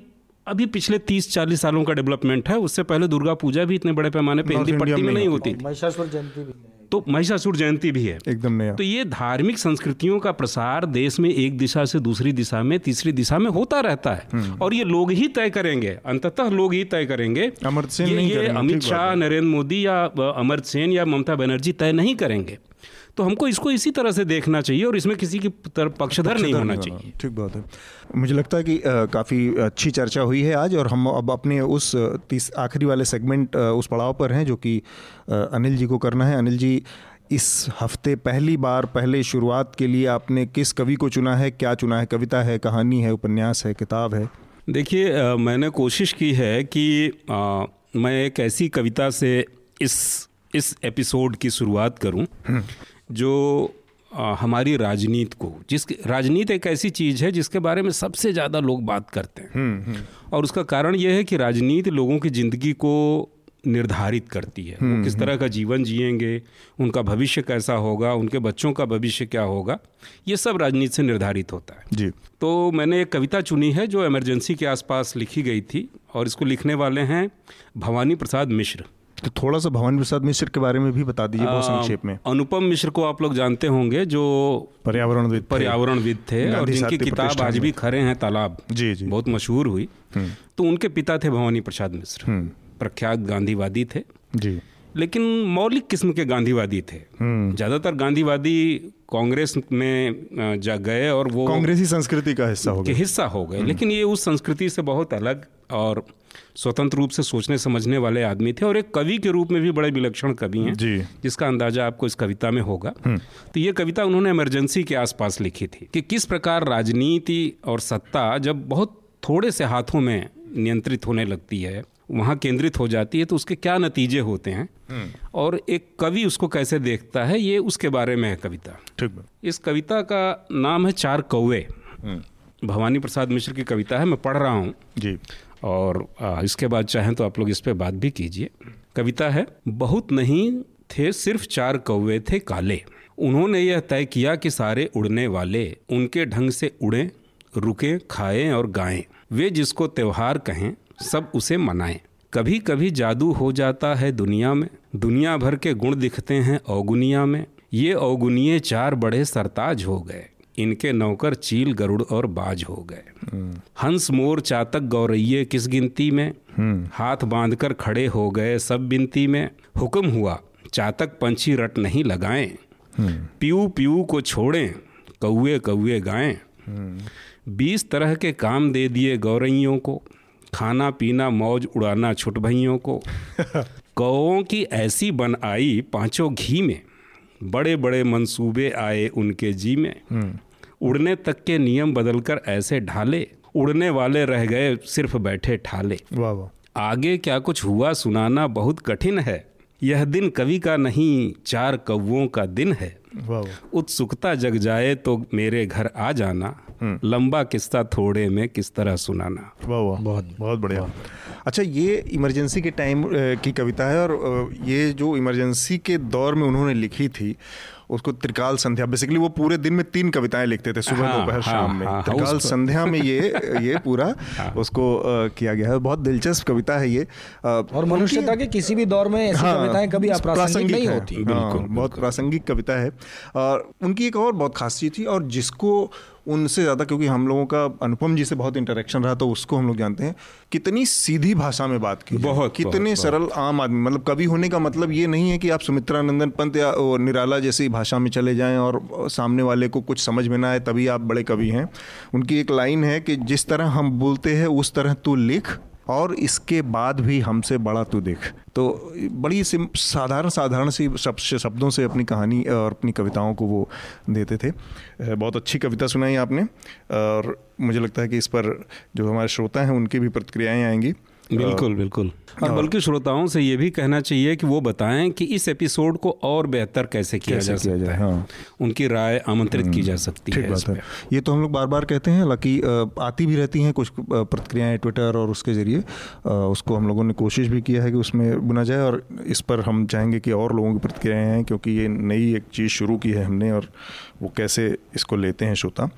अभी पिछले 30-40 सालों का डेवलपमेंट है उससे पहले दुर्गा पूजा भी इतने बड़े पैमाने पे हिंदी पट्टी में नहीं होती महिषासुर जयंती भी तो महिषासुर जयंती भी है। एकदम नया। तो ये धार्मिक संस्कृतियों का प्रसार देश में एक दिशा से दूसरी दिशा में तीसरी दिशा में होता रहता है। हम्म। और ये लोग ही तय करेंगे अंततः लोग ही तय करेंगे। अमर सेन ये, ये अमित शाह नरेंद्र मोदी या अमर सेन या ममता बनर्जी तय नहीं करेंगे। तो हमको इसको इसी तरह से देखना चाहिए और इसमें किसी की तरफ़ पक्षधर नहीं होना चाहिए। ठीक बात है। मुझे लगता है कि काफ़ी अच्छी चर्चा हुई है आज और हम अब अपने उस तीस आखिरी वाले सेगमेंट उस पड़ाव पर हैं जो कि अनिल जी को करना है। अनिल जी इस हफ़्ते पहली बार पहले शुरुआत के लिए आपने किस कवि को चुना है क्या चुना है कविता है कहानी है उपन्यास है किताब है? देखिए मैंने कोशिश की है कि आ, मैं एक ऐसी कविता से इस इस एपिसोड की शुरुआत करूँ। हम्म। जो हमारी राजनीति को जिस राजनीति एक ऐसी चीज़ है जिसके बारे में सबसे ज़्यादा लोग बात करते हैं। हम्म, हम्म। और उसका कारण यह है कि राजनीति लोगों की ज़िंदगी को निर्धारित करती है। वो किस तरह का जीवन जिएँगे उनका भविष्य कैसा होगा उनके बच्चों का भविष्य क्या होगा ये सब राजनीति से निर्धारित होता है। जी। तो मैंने एक कविता चुनी है जो इमरजेंसी के आसपास लिखी गई थी और इसको लिखने वाले हैं भवानी प्रसाद मिश्र। तो थोड़ा सा भवन प्रसाद मिश्र के बारे में भी बता दीजिए बहुत संक्षेप में। अनुपम मिश्र को आप लोग जानते होंगे जो पर्यावरणविद थे। पर्यावरणविद थे और जिनकी किताब आज भी खड़े हैं तालाब। जी जी। बहुत मशहूर हुई। तो उनके पिता थे भवानी प्रसाद मिश्र। प्रख्यात गांधीवादी थे। जी। लेकिन मौलिक किस्म के गांधीवादी थे। ज़्यादातर गांधीवादी कांग्रेस में जा गए और वो कांग्रेसी संस्कृति का हिस्सा हो के गया हिस्सा हो गए। लेकिन ये उस संस्कृति से बहुत अलग और स्वतंत्र रूप से सोचने समझने वाले आदमी थे और एक कवि के रूप में भी बड़े विलक्षण कवि हैं जी। जिसका अंदाज़ा आपको इस कविता में होगा। तो ये कविता उन्होंने इमरजेंसी के आसपास लिखी थी कि किस प्रकार राजनीति और सत्ता जब बहुत थोड़े से हाथों में नियंत्रित होने लगती है वहाँ केंद्रित हो जाती है तो उसके क्या नतीजे होते हैं? और एक कवि उसको कैसे देखता है ये उसके बारे में है कविता। ठीक। इस कविता का नाम है चार कौवे। भवानी प्रसाद मिश्र की कविता है मैं पढ़ रहा हूँ। जी। और आ, इसके बाद चाहें तो आप लोग इस पर बात भी कीजिए। कविता है बहुत नहीं थे सिर्फ़ चार कौवे थे काले। उन्होंने यह तय किया कि सारे उड़ने वाले उनके ढंग से उड़ें रुकें खाएँ और गाएँ। वे जिसको त्योहार कहें सब उसे मनाएँ। कभी कभी जादू हो जाता है दुनिया में। दुनिया भर के गुण दिखते हैं अवगुनिया में। ये अवगुनिये चार बड़े सरताज हो गए। इनके नौकर चील गरुड़ और बाज हो गए। हंस मोर चातक गौरैये किस गिनती में? हाथ बांधकर खड़े हो गए सब बिनती में। हुक्म हुआ चातक पंछी रट नहीं लगाएँ। पीऊ पीऊ को छोड़ें कौए कौए गाएँ। बीस तरह के काम दे दिए गौरैयों को। खाना पीना मौज उड़ाना छुट भइयों को। कौओं की ऐसी बन आई पाँचों घी में। बड़े बड़े मंसूबे आए उनके जी में। उड़ने तक के नियम बदलकर ऐसे ढाले। उड़ने वाले रह गए सिर्फ़ बैठे ठाले। वाह वाह। आगे क्या कुछ हुआ सुनाना बहुत कठिन है। यह दिन कवि का नहीं चार कौवों का दिन है। उत्सुकता जग जाए तो मेरे घर आ जाना। लंबा किस्सा थोड़े में किस तरह सुनाना। वाह वाह। बहुत बहुत बढ़िया। अच्छा ये इमरजेंसी के टाइम की कविता है और ये जो इमरजेंसी के दौर में उन्होंने लिखी थी उसको त्रिकाल संध्या बेसिकली वो पूरे दिन में तीन कविताएँ लिखते थे सुबह हाँ, दोपहर हाँ, शाम में। हाँ, हाँ, त्रिकाल संध्या में ये ये पूरा उसको अ, किया गया है। बहुत दिलचस्प कविता है ये। अ, और मनुष्यता के किसी भी दौर में ऐसी हाँ, कविताएँ कभी अप्रासंगिक नहीं होती। हाँ, बिल्कुल, बहुत प्रासंगिक कविता है। और उनकी एक और बहुत खासियत थी और जिसको उनसे ज़्यादा क्योंकि हम लोगों का अनुपम जी से बहुत इंटरेक्शन रहा तो उसको हम लोग जानते हैं कितनी सीधी भाषा में बात की बहुत, कितने बहुत, सरल बहुत। आम आदमी मतलब कवि होने का मतलब ये नहीं है कि आप सुमित्रा नंदन पंत या निराला जैसी भाषा में चले जाएँ और सामने वाले को कुछ समझ में ना आए तभी आप बड़े कवि हैं उनकी एक लाइन है कि जिस तरह हम बोलते हैं उस तरह तू लिख और इसके बाद भी हमसे बड़ा तू देख। तो बड़ी सिम, साधारण साधारण सी शब- शब्दों से अपनी कहानी और अपनी कविताओं को वो देते थे। बहुत अच्छी कविता सुनाई आपने और मुझे लगता है कि इस पर जो हमारे श्रोता हैं, उनकी भी प्रतिक्रियाएँ आएँगी। बिल्कुल बिल्कुल। और बल्कि श्रोताओं से ये भी कहना चाहिए कि वो बताएँ कि इस एपिसोड को और बेहतर कैसे किया कैसे जा किया सकता जाए, है। हाँ। उनकी राय आमंत्रित की जा सकती है बात है। ये तो हम लोग बार बार कहते हैं हालाँकि आती भी रहती हैं कुछ प्रतिक्रियाएँ ट्विटर और उसके ज़रिए। उसको हम लोगों ने कोशिश भी किया है कि उसमें बुना जाए और इस पर हम चाहेंगे कि और लोगों की प्रतिक्रियाएँ हैं क्योंकि ये नई एक चीज़ शुरू की है हमने और वो कैसे इसको लेते हैं श्रोता।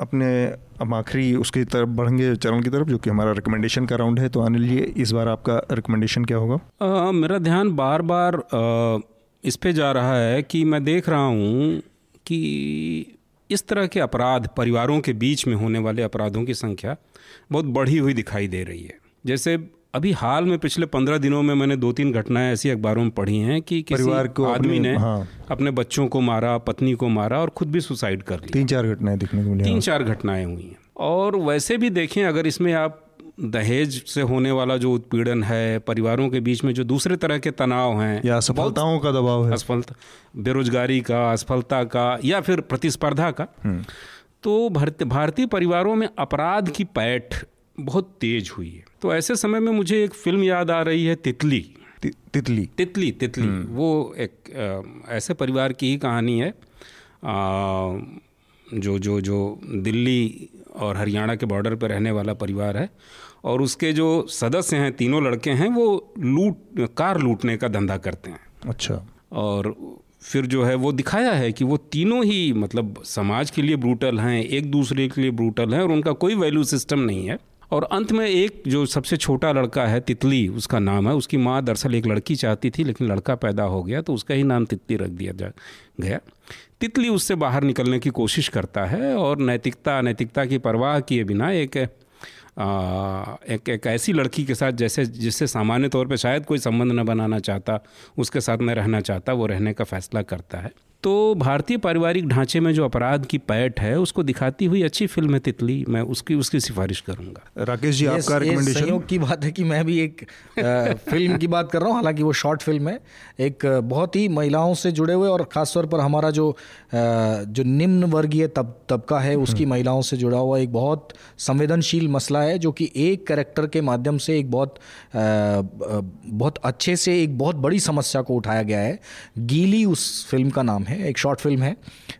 अपने अब आखिरी उसकी तरफ़ बढ़ेंगे चैनल की तरफ़ जो कि हमारा रिकमेंडेशन का राउंड है तो अनिल जी इस बार आपका रिकमेंडेशन क्या होगा? आ, मेरा ध्यान बार बार आ, इस पे जा रहा है कि मैं देख रहा हूँ कि इस तरह के अपराध परिवारों के बीच में होने वाले अपराधों की संख्या बहुत बढ़ी हुई दिखाई दे रही है। जैसे अभी हाल में पिछले पंद्रह दिनों में मैंने दो तीन घटनाएँ ऐसी अखबारों में पढ़ी हैं कि किसी परिवार को आदमी ने हाँ। अपने बच्चों को मारा पत्नी को मारा और खुद भी सुसाइड कर लिया तीन चार घटनाएँ दिखने को मिली तीन हाँ। चार घटनाएँ हुई हैं और वैसे भी देखें अगर इसमें आप दहेज से होने वाला जो उत्पीड़न है परिवारों के बीच में जो दूसरे तरह के तनाव हैं या असफलताओं का दबाव है असफलता बेरोजगारी का असफलता का या फिर प्रतिस्पर्धा का तो भारत- भारतीय परिवारों में अपराध की पैठ बहुत तेज हुई है। तो ऐसे समय में मुझे एक फ़िल्म याद आ रही है तितली। ति- तितली। तितली तितली। वो एक अ, ऐसे परिवार की ही कहानी है। अ, जो जो जो दिल्ली और हरियाणा के बॉर्डर पर रहने वाला परिवार है। और उसके जो सदस्य हैं तीनों लड़के हैं वो लूट कार लूटने का धंधा करते हैं। अच्छा। और फिर जो है वो दिखाया है कि वो तीनों ही मतलब समाज के लिए ब्रूटल हैं एक दूसरे के लिए ब्रूटल हैं और उनका कोई वैल्यू सिस्टम नहीं है। और अंत में एक जो सबसे छोटा लड़का है तितली उसका नाम है। उसकी माँ दरअसल एक लड़की चाहती थी लेकिन लड़का पैदा हो गया तो उसका ही नाम तितली रख दिया जा गया। तितली उससे बाहर निकलने की कोशिश करता है और नैतिकता नैतिकता की परवाह किए बिना एक आ, एक एक ऐसी लड़की के साथ जैसे जिससे सामान्य तौर पे शायद कोई संबंध न बनाना चाहता उसके साथ न रहना चाहता वो रहने का फैसला करता है। तो भारतीय पारिवारिक ढांचे में जो अपराध की पैठ है उसको दिखाती हुई अच्छी फ़िल्म है तितली। मैं उसकी उसकी सिफारिश करूँगा। राकेश जी आपका रिकमेंडेशन संयोग की बात है कि मैं भी एक अ, फ़िल्म की बात कर रहा हूँ हालाँकि वो शॉर्ट फ़िल्म है। एक बहुत ही महिलाओं से जुड़े हुए और ख़ासतौर पर हमारा जो जो निम्न वर्गीय तब तबका है उसकी महिलाओं से जुड़ा हुआ एक बहुत संवेदनशील मसला है जो कि एक करेक्टर के माध्यम से एक बहुत बहुत अच्छे से एक बहुत बड़ी समस्या को उठाया गया है। गीली उस फ़िल्म का नाम है एक शॉर्ट फ़िल्म है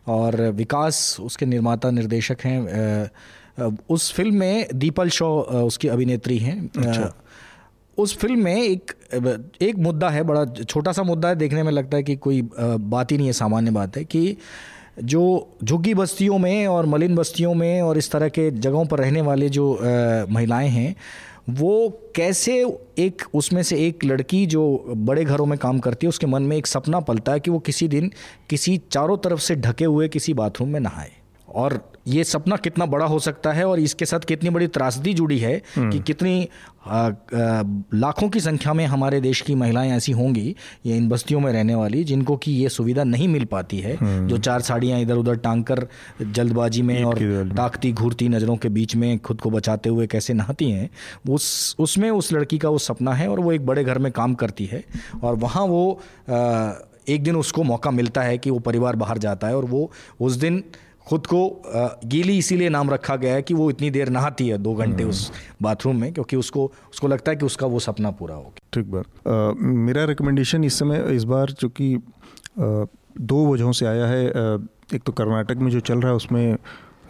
और विकास उसके निर्माता निर्देशक हैं। उस फ़िल्म में दीपल शॉ उसकी अभिनेत्री हैं। अ, उस फ़िल्म में एक एक मुद्दा है बड़ा छोटा सा मुद्दा है देखने में लगता है कि कोई बात ही नहीं है सामान्य बात है कि जो झुग्गी बस्तियों में और मलिन बस्तियों में और इस तरह के जगहों पर रहने वाले जो महिलाएँ हैं वो कैसे एक, उसमें से एक लड़की जो बड़े घरों में काम करती है, उसके मन में एक सपना पलता है कि वो किसी दिन किसी चारों तरफ़ से ढके हुए किसी बाथरूम में नहाए। और ये सपना कितना बड़ा हो सकता है और इसके साथ कितनी बड़ी त्रासदी जुड़ी है कि कितनी आ, आ, लाखों की संख्या में हमारे देश की महिलाएँ ऐसी होंगी ये इन बस्तियों में रहने वाली जिनको कि ये सुविधा नहीं मिल पाती है। जो चार साड़ियाँ इधर उधर टांग कर जल्दबाजी में और ताकती घूरती नज़रों के बीच में खुद को बचाते हुए कैसे नहाती हैं उस उसमें उस लड़की का वो सपना है और वो एक बड़े घर में काम करती है और वहाँ वो आ, एक दिन उसको मौका मिलता है कि वो परिवार बाहर जाता है और वो उस दिन खुद को गीली इसीलिए नाम रखा गया है कि वो इतनी देर नहाती है दो घंटे उस बाथरूम में क्योंकि उसको उसको लगता है कि उसका वो सपना पूरा हो गया। ठीक बात। अ, मेरा रिकमेंडेशन इस समय इस बार चूँकि दो वजहों से आया है एक तो कर्नाटक में जो चल रहा है उसमें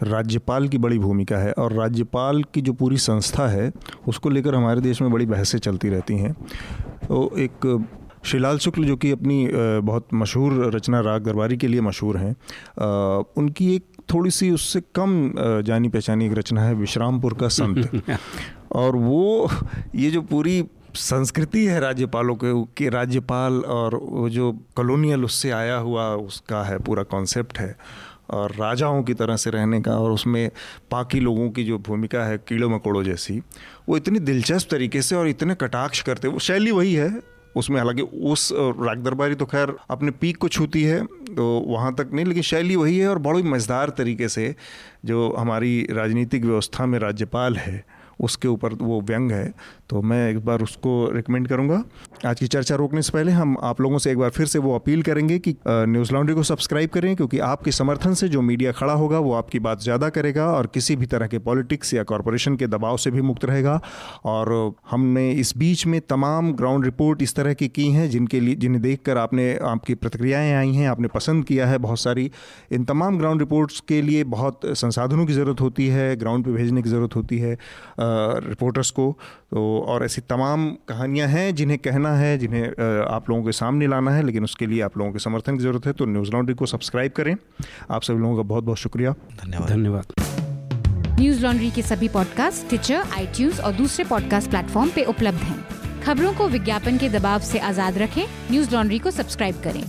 राज्यपाल की बड़ी भूमिका है और राज्यपाल की जो पूरी संस्था है उसको लेकर हमारे देश में बड़ी बहसें चलती रहती हैं। तो एक श्रीलाल शुक्ल जो कि अपनी बहुत मशहूर रचना राग दरबारी के लिए मशहूर हैं उनकी एक थोड़ी सी उससे कम जानी पहचानी एक रचना है विश्रामपुर का संत। और वो ये जो पूरी संस्कृति है राज्यपालों के कि राज्यपाल और वो जो कॉलोनियल उससे आया हुआ उसका है पूरा कॉन्सेप्ट है। और राजाओं की तरह से रहने का और उसमें बाकी लोगों की जो भूमिका है कीड़ों मकोड़ों जैसी वो इतनी दिलचस्प तरीके से और इतने कटाक्ष करते वो शैली वही है उसमें हालाँकि उस राग दरबारी तो खैर अपने पीक को छूती है तो वहाँ तक नहीं, लेकिन शैली वही है और बड़ी मज़ेदार तरीके से जो हमारी राजनीतिक व्यवस्था में राज्यपाल है, उसके ऊपर वो व्यंग है तो मैं एक बार उसको रिकमेंड करूँगा। आज की चर्चा रोकने से पहले हम आप लोगों से एक बार फिर से वो अपील करेंगे कि न्यूज़ लॉन्ड्री को सब्सक्राइब करें, क्योंकि आपके समर्थन से जो मीडिया खड़ा होगा वो आपकी बात ज़्यादा करेगा और किसी भी तरह के पॉलिटिक्स या कॉरपोरेशन के दबाव से भी मुक्त रहेगा। और हमने इस बीच में तमाम ग्राउंड रिपोर्ट इस तरह की की हैं, जिनके लिए, जिन्हें देखकर आपने, आपकी प्रतिक्रियाएँ आई हैं, आपने पसंद किया है, बहुत सारी इन तमाम ग्राउंड रिपोर्ट्स के लिए बहुत संसाधनों की ज़रूरत होती है, ग्राउंड पर भेजने की ज़रूरत होती है रिपोर्टर्स को। तो और ऐसी तमाम कहानियाँ हैं जिन्हें कहना है जिन्हें आप लोगों के सामने लाना है लेकिन उसके लिए आप लोगों के समर्थन की ज़रूरत है तो न्यूज़ लॉन्ड्री को सब्सक्राइब करें। आप सभी लोगों का बहुत बहुत शुक्रिया। धन्यवाद। धन्यवाद। न्यूज़ लॉन्ड्री के सभी पॉडकास्ट ट्विटर आईटीज और दूसरे पॉडकास्ट प्लेटफॉर्म पे उपलब्ध हैं। खबरों को विज्ञापन के दबाव से आज़ाद रखें। न्यूज़ लॉन्ड्री को सब्सक्राइब करें।